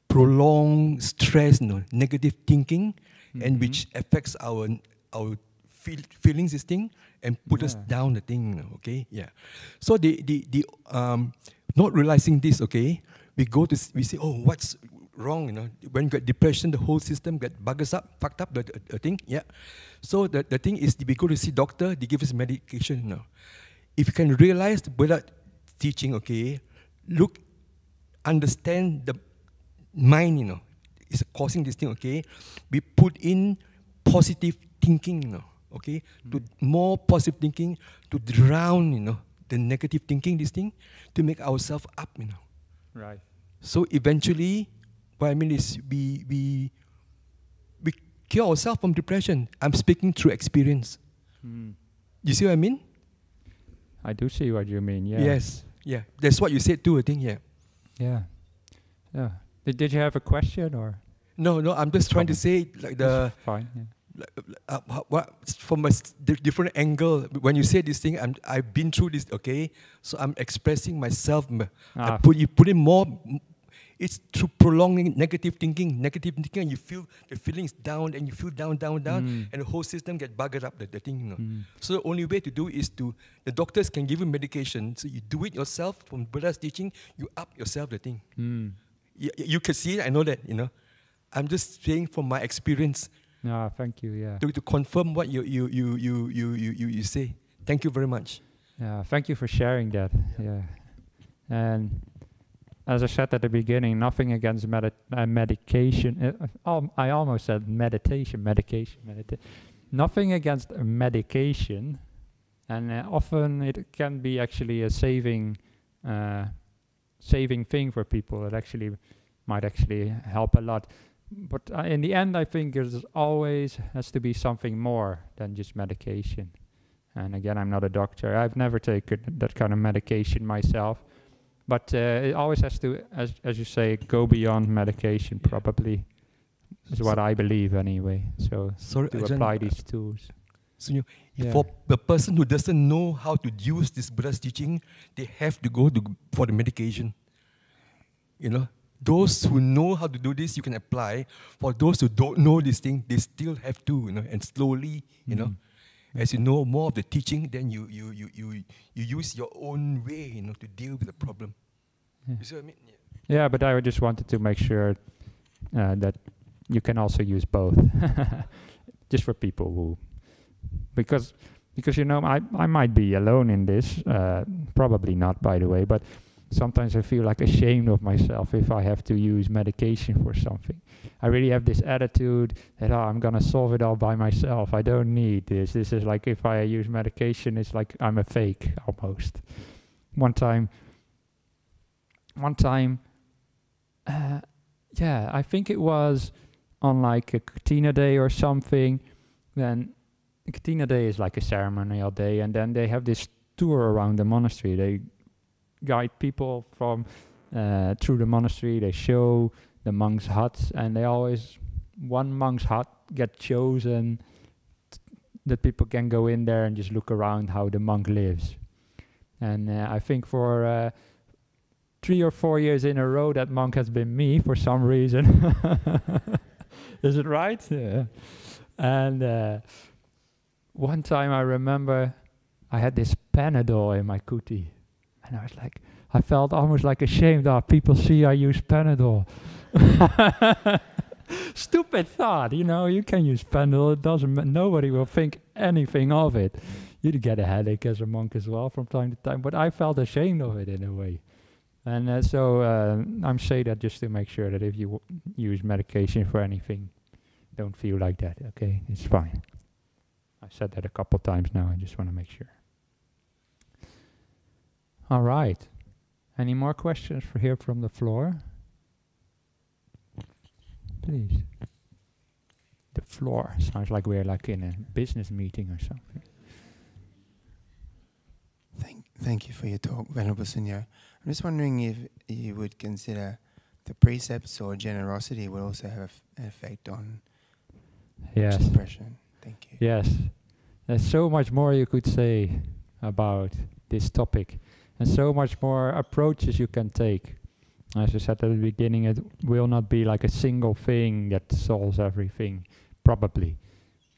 D: prolonged stress, you know, negative thinking, and
A: Mhm.
D: which affects our our feel, feelings, this thing, and put us down the thing. you know, Okay, yeah. So the the the um, not realizing this, okay, we go to we say, oh, what's wrong? You know, when you get depression, the whole system get buggers up, fucked up. The, the, the thing, yeah. So the, the thing is, we go to see doctor, they give us medication. You know. If you can realize without teaching, okay, look, understand the mind, you know, is causing this thing, okay. We put in positive thinking, you know, okay, to mm. more positive thinking to drown, you know, the negative thinking, this thing, to make ourselves up, you know.
A: Right.
D: So eventually, what I mean is we we we cure ourselves from depression. I'm speaking through experience.
A: Mm.
D: You see what I mean?
A: I do see what you mean. Yeah.
D: Yes. Yeah. That's what you said too, I think, yeah.
A: Yeah. Yeah. Did, did you have a question or?
D: No, no, I'm just trying to say like the
A: Fine. Yeah.
D: Uh, what from a different angle. When you say this thing, I'm I've been through this. Okay, so I'm expressing myself. m- I
A: Ah,
D: put you put in more. It's through prolonging negative thinking, negative thinking, and you feel the feelings down, and you feel down, down, down,
A: Mm.
D: and the whole system get buggered up. The, the thing, you know.
A: Mm.
D: So the only way to do is to the doctors can give you medication, so you do it yourself from Buddha's teaching. You up yourself the thing.
A: Mm.
D: You, you can see it. I know that. You know, I'm just saying from my experience
A: Ah, thank you. Yeah.
D: to, to confirm what you you, you, you, you, you, you say. Thank you very much.
A: Yeah, thank you for sharing that. Yeah. And as I said at the beginning, nothing against medi- uh, medication. Uh, al- I almost said meditation, medication, medita- Nothing against medication. And uh, often it can be actually a saving, uh, saving thing for people. It actually might actually help a lot. But uh, in the end, I think there's always has to be something more than just medication. And again, I'm not a doctor. I've never taken that kind of medication myself. But uh, it always has to, as, as you say, go beyond medication, probably, is what I believe anyway. So
D: Sorry,
A: to
D: Ajahn,
A: apply
D: uh,
A: these tools.
D: So you,
A: Yeah.
D: for the person who doesn't know how to use this Buddha's teaching, they have to go to for the medication. You know, those who know how to do this, you can apply. For those who don't know this thing, they still have to, you know, and slowly, you know.
A: Mm.
D: As you know more of the teaching, then you you you you, you use your own way, you know, to deal with the problem.
A: Yeah.
D: You see what I mean? Yeah.
A: Yeah, but I just wanted to make sure uh, that you can also use both, just for people who, because because you know I I might be alone in this, uh, probably not by the way, but sometimes I feel like ashamed of myself if I have to use medication for something. I really have this attitude that oh, I'm gonna solve it all by myself. I don't need this. This is like if I use medication, it's like I'm a fake almost. One time, one time, uh, yeah, I think it was on like a Kathina day or something. Then Kathina day is like a ceremonial day, and then they have this tour around the monastery. They guide people from uh, through the monastery. They show the monks' huts, and they always one monk's hut get chosen that people can go in there and just look around how the monk lives. And uh, I think for uh, three or four years in a row, that monk has been me for some reason. Is it right? Yeah. And uh, one time I remember I had this Panadol in my kuti. And I was like, I felt almost like ashamed. Oh, people see I use Panadol. Stupid thought, you know. You can use Panadol. It doesn't. Nobody will think anything of it. You'd get a headache as a monk as well from time to time. But I felt ashamed of it in a way. And uh, so uh, I'm saying that just to make sure that if you use medication for anything, don't feel like that. Okay, it's fine. I've said that a couple times now. I just want to make sure. All right. Any more questions for here from the floor? Please. The floor sounds like we're like in a business meeting or something.
E: Thank, thank you for your talk, Venerable Sunyo. I'm just wondering if you would consider the precepts or generosity would also have an effect on
A: Yes.
E: depression. Thank you.
A: Yes. There's so much more you could say about this topic, and so much more approaches you can take. As I said at the beginning, it will not be like a single thing that solves everything, probably.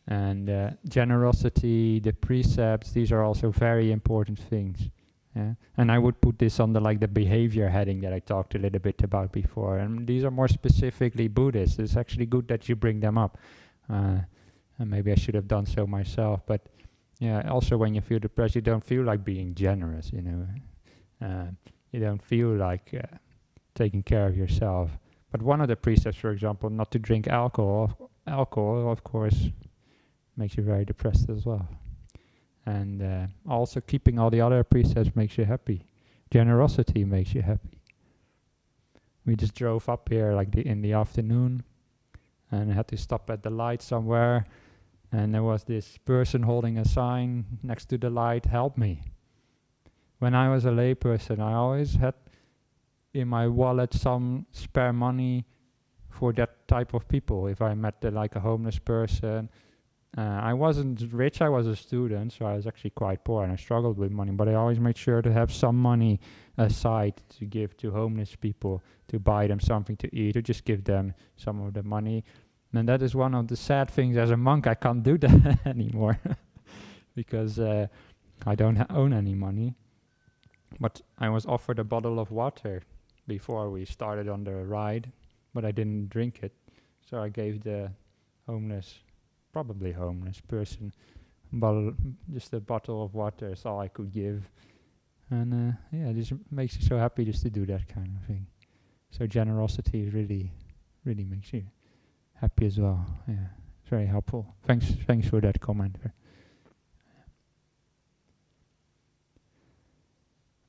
A: And uh, generosity, the precepts, these are also very important things. Yeah? And I would put this under like the behavior heading that I talked a little bit about before. And these are more specifically Buddhist. It's actually good that you bring them up. Uh, and maybe I should have done so myself. But yeah, also when you feel depressed, you don't feel like being generous. You know, uh, you don't feel like uh, taking care of yourself. But one of the precepts, for example, not to drink alcohol, alcohol, of course, makes you very depressed as well. And uh, also keeping all the other precepts makes you happy. Generosity makes you happy. We just drove up here like the, in the afternoon and had to stop at the light somewhere and there was this person holding a sign next to the light help me. When i was a layperson i always had in my wallet some spare money for that type of people. If i met like a homeless person uh, i wasn't rich i was a student so i was actually quite poor and i struggled with money but i always made sure to have some money aside to give to homeless people to buy them something to eat or just give them some of the money and that is one of the sad things as a monk. I can't do that anymore because uh, I don't own any money. But I was offered a bottle of water before we started on the ride, but I didn't drink it. So I gave the homeless, probably homeless person, bottle, just a bottle of water. Is all I could give. And uh, yeah, it just makes you so happy just to do that kind of thing. So generosity really, really makes you happy as well. Yeah, it's very helpful. Thanks, thanks for that comment.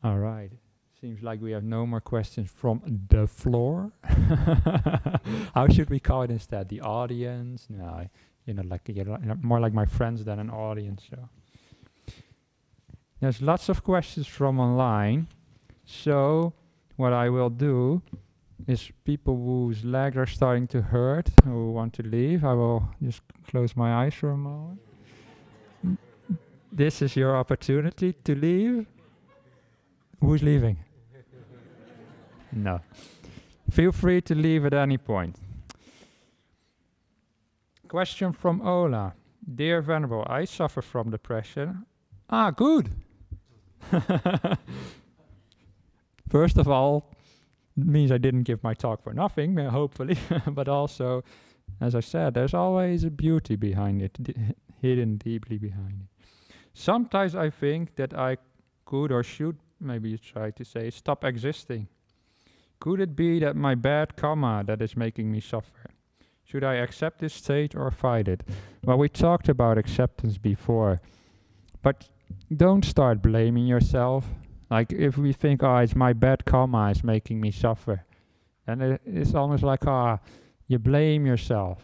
A: All right. Seems like we have no more questions from the floor. How should we call it instead? The audience? No, you know, like you're more like my friends than an audience. So there's lots of questions from online. So what I will do is people whose legs are starting to hurt who want to leave. I will just close my eyes for a moment. This is your opportunity to leave. Who's leaving? no. Feel free to leave at any point. Question from Ola. Dear Venerable, I suffer from depression. Ah, good. First of all, means I didn't give my talk for nothing, hopefully, but also, as I said, there's always a beauty behind it, hidden deeply behind it. Sometimes I think that I could or should, maybe try to say, stop existing. Could it be that my bad karma that is making me suffer? Should I accept this state or fight it? Well, we talked about acceptance before, but don't start blaming yourself. Like if we think, oh, it's my bad karma is making me suffer, and it, it's almost like, ah, oh, you blame yourself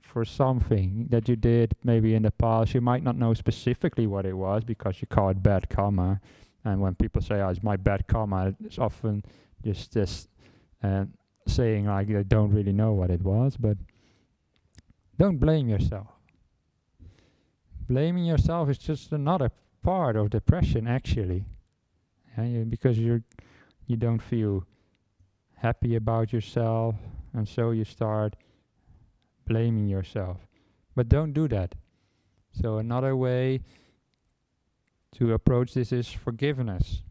A: for something that you did maybe in the past. You might not know specifically what it was because you call it bad karma. And when people say, oh, it's my bad karma, it's often just this uh, saying like they don't really know what it was. But don't blame yourself. Blaming yourself is just another part of depression, actually yeah, because you're you don't feel happy about yourself and so you start blaming yourself. But don't do that. So another way to approach this is forgiveness.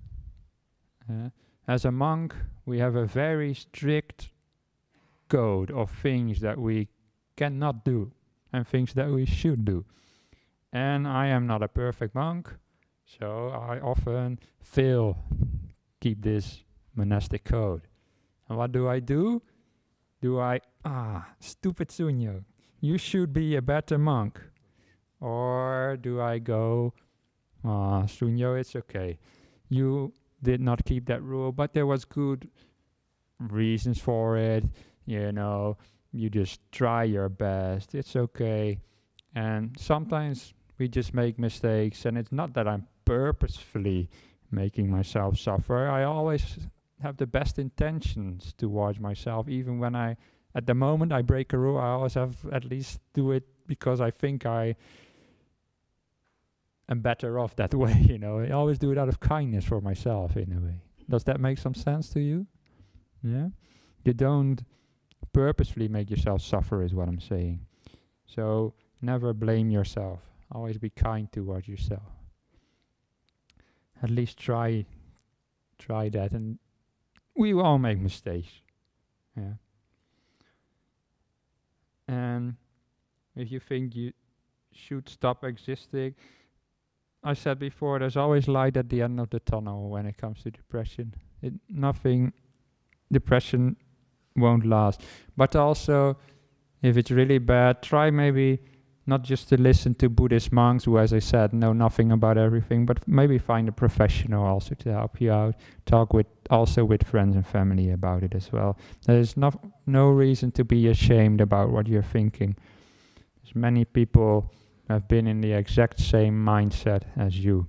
A: Uh, as a monk we have a very strict code of things that we cannot do and things that we should do. And i am not a perfect monk so I often fail keep this monastic code. And what do I do? Do I, ah, stupid Sunyo, you should be a better monk. Or do I go, ah, Sunyo, it's okay. You did not keep that rule, but there was good reasons for it. You know, you just try your best. It's okay. And sometimes we just make mistakes, and it's not that I'm purposefully making myself suffer. I always have the best intentions towards myself, even when I, at the moment I break a rule, I always have at least do it because I think I am better off that way, you know. I always do it out of kindness for myself, in a way. Does that make some sense to you? Yeah? You don't purposefully make yourself suffer, is what I'm saying. So never blame yourself. Always be kind towards yourself at least try try that. And we all make mistakes. Yeah. And if you think you should stop existing i said before there's always light at the end of the tunnel when it comes to depression. It nothing depression won't last. But also if it's really bad try maybe not just to listen to Buddhist monks who, as I said, know nothing about everything, but maybe find a professional also to help you out. Talk with also with friends and family about it as well. There is no no reason to be ashamed about what you're thinking. There's many people have been in the exact same mindset as you,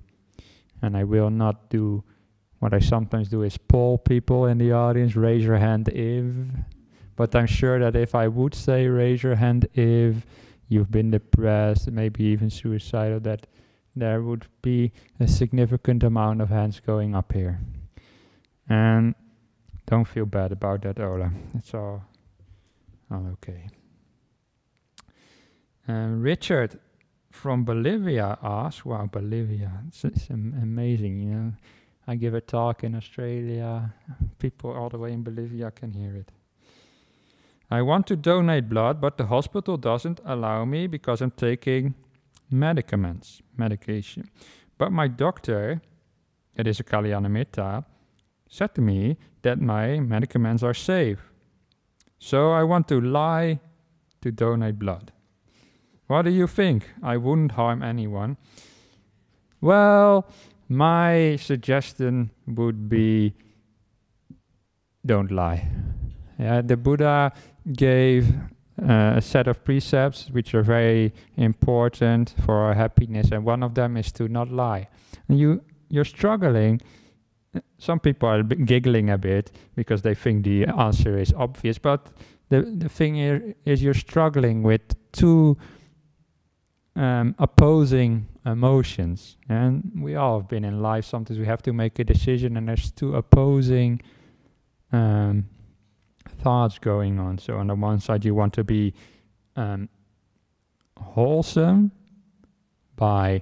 A: and I will not do what I sometimes do is poll people in the audience. Raise your hand if. But I'm sure that if I would say raise your hand if you've been depressed, maybe even suicidal, that there would be a significant amount of hands going up here. And don't feel bad about that, Ola. It's all, all okay. Um, Richard from Bolivia asks, wow, Bolivia, it's, it's am amazing, you know. I give a talk in Australia, people all the way in Bolivia can hear it. I want to donate blood, but the hospital doesn't allow me because I'm taking medicaments, medication. But my doctor, it is a Kalyanamitta, said to me that my medicaments are safe. So I want to lie to donate blood. What do you think? I wouldn't harm anyone. Well, my suggestion would be don't lie. Yeah, the Buddha gave uh, a set of precepts which are very important for our happiness, and one of them is to not lie. And you you're struggling. Some people are giggling a bit because they think the answer is obvious, but the the thing here is you're struggling with two um, opposing emotions, and we all have been in life. Sometimes we have to make a decision, and there's two opposing um, thoughts going on. So on the one side, you want to be um, wholesome by,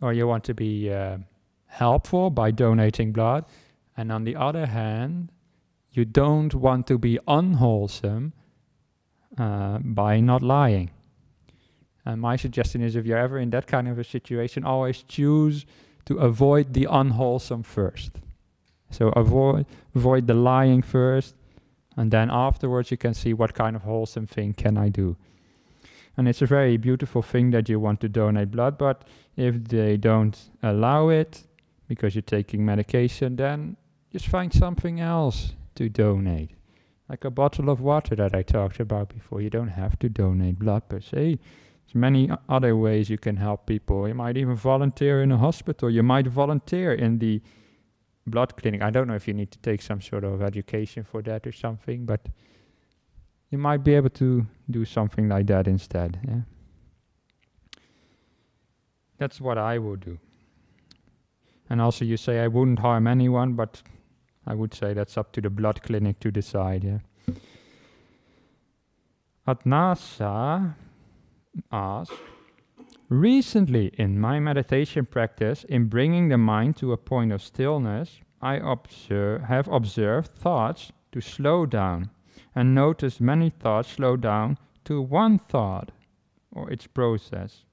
A: or you want to be uh, helpful by donating blood, and on the other hand, you don't want to be unwholesome uh, by not lying. And my suggestion is if you're ever in that kind of a situation, always choose to avoid the unwholesome first. So avoid avoid the lying first, and then afterwards you can see what kind of wholesome thing can I do. And it's a very beautiful thing that you want to donate blood, but if they don't allow it because you're taking medication, then just find something else to donate. Like a bottle of water that I talked about before. You don't have to donate blood per se. There's many other ways you can help people. You might even volunteer in a hospital. You might volunteer in the blood clinic. I don't know if you need to take some sort of education for that or something, but you might be able to do something like that instead. Yeah? That's what I would do. And also, you say I wouldn't harm anyone, but I would say that's up to the blood clinic to decide. Yeah. Adnasa asks, Recently, in my meditation practice, in bringing the mind to a point of stillness, I observe, have observed thoughts to slow down and noticed many thoughts slow down to one thought or its process.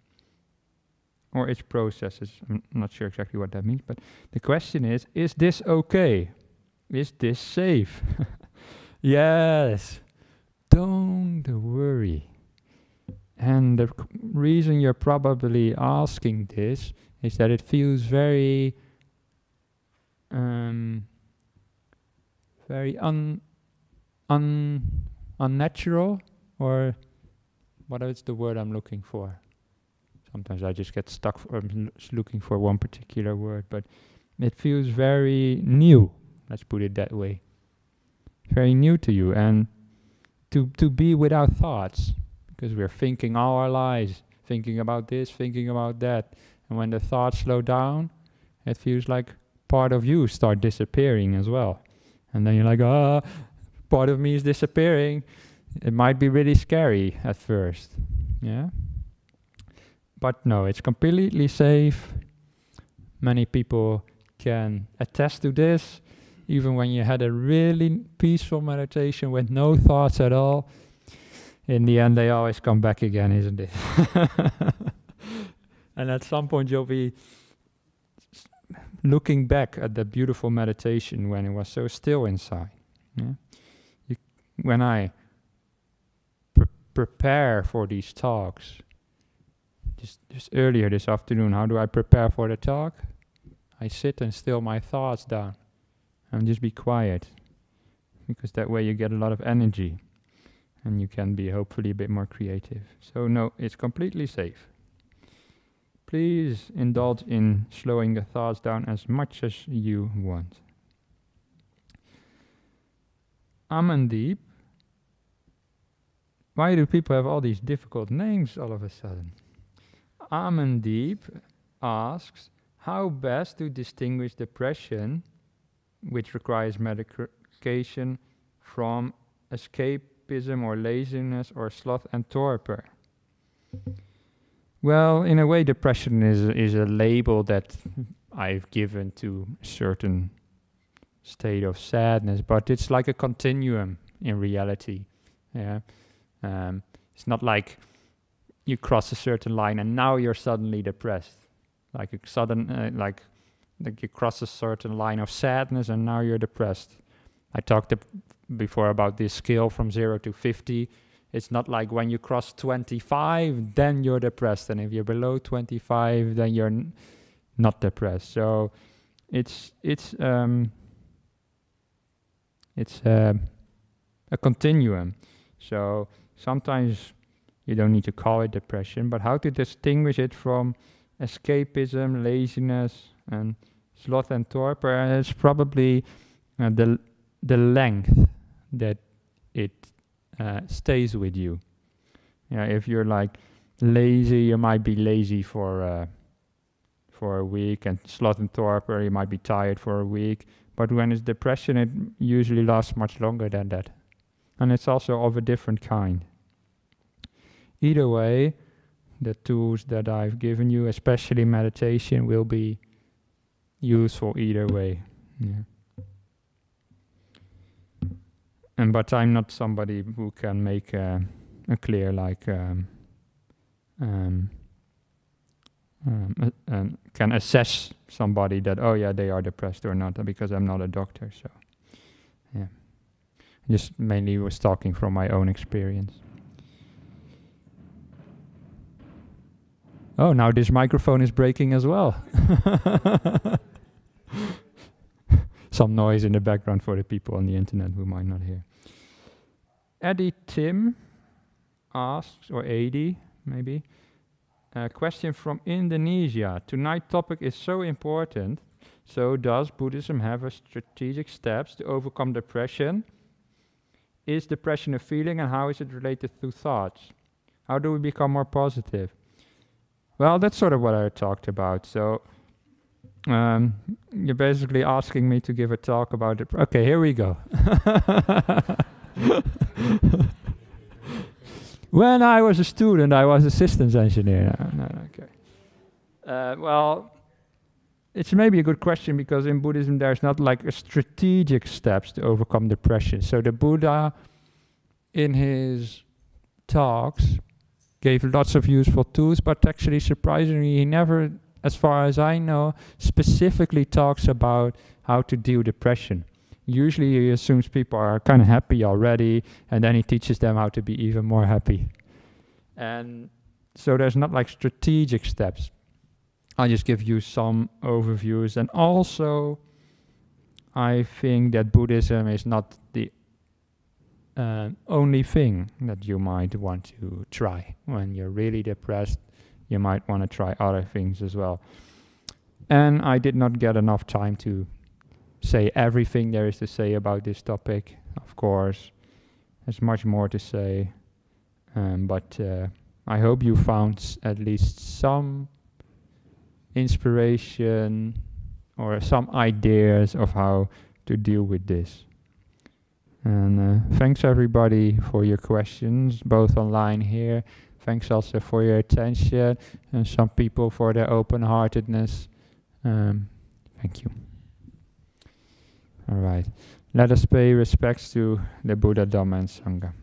A: Or its processes. I'm not sure exactly what that means, but the question is is this okay? Is this safe? yes. Don't worry. And the reason you're probably asking this is that it feels very, um, very un, un, unnatural, or what is the word I'm looking for? Sometimes I just get stuck um, looking for one particular word, but it feels very new. Let's put it that way. Very new to you, and to to be without thoughts because we're thinking all our lives, thinking about this, thinking about that. And when the thoughts slow down, it feels like part of you start disappearing as well. And then you're like, ah, part of me is disappearing. It might be really scary at first. Yeah. But no, it's completely safe. Many people can attest to this. Even when you had a really peaceful meditation with no thoughts at all, in the end they always come back again, isn't it? and at some point you'll be looking back at the beautiful meditation when it was so still inside. Yeah? You, when I pre prepare for these talks, just, just earlier this afternoon, how do I prepare for the talk? I sit and still my thoughts down and just be quiet because that way you get a lot of energy and you can be hopefully a bit more creative. So no, it's completely safe. Please indulge in slowing the thoughts down as much as you want. Amandeep. Why do people have all these difficult names all of a sudden? Amandeep asks how best to distinguish depression, which requires medication, from escape escapism or laziness or sloth and torpor? Well, in a way, depression is is a label that I've given to a certain state of sadness, but it's like a continuum in reality. Yeah, um, it's not like you cross a certain line and now you're suddenly depressed, like a sudden, uh, like like you cross a certain line of sadness and now you're depressed. I talked before about this scale from 0 to 50 it's not like when you cross 25 then you're depressed and if you're below 25 then you're not depressed. So it's it's um it's uh, a continuum. So sometimes you don't need to call it depression but how to distinguish it from escapism laziness and sloth and torpor is probably uh, the the length that it uh, stays with you. Yeah, if you're like lazy, you might be lazy for uh, for a week, and sloth and torpor, you might be tired for a week. But when it's depression, it usually lasts much longer than that, and it's also of a different kind. Either way, the tools that I've given you, especially meditation, will be useful either way. Yeah. And but I'm not somebody who can make a, a clear like um, um, um, uh, can assess somebody that oh yeah they are depressed or not because I'm not a doctor. So yeah, just mainly was talking from my own experience. Oh, now this microphone is breaking as well. Some noise in the background for the people on the internet who might not hear. Eddie Tim asks, or Adi maybe, a question from Indonesia. Tonight topic is so important. So does Buddhism have a strategic steps to overcome depression? Is depression a feeling and how is it related to thoughts? How do we become more positive? Well, that's sort of what I talked about. So um, you're basically asking me to give a talk about it. Okay, here we go. when I was a student, I was a systems engineer. No, no, okay. Uh, well, it's maybe a good question because in Buddhism there's not like a strategic steps to overcome depression. So the Buddha, in his talks, gave lots of useful tools, but actually surprisingly he never, as far as I know, specifically talks about how to deal depression. Usually he assumes people are kind of happy already, and then he teaches them how to be even more happy. And so there's not like strategic steps. I'll just give you some overviews. And also, I think that Buddhism is not the uh, only thing that you might want to try. When you're really depressed, you might want to try other things as well. And I did not get enough time to say everything there is to say about this topic. Of course, there's much more to say, um, but uh, I hope you found at least some inspiration or some ideas of how to deal with this. And uh, thanks everybody for your questions, both online here. Thanks also for your attention and some people for their open-heartedness. Um, thank you. All right. Let us pay respects to the Buddha, Dhamma, and Sangha.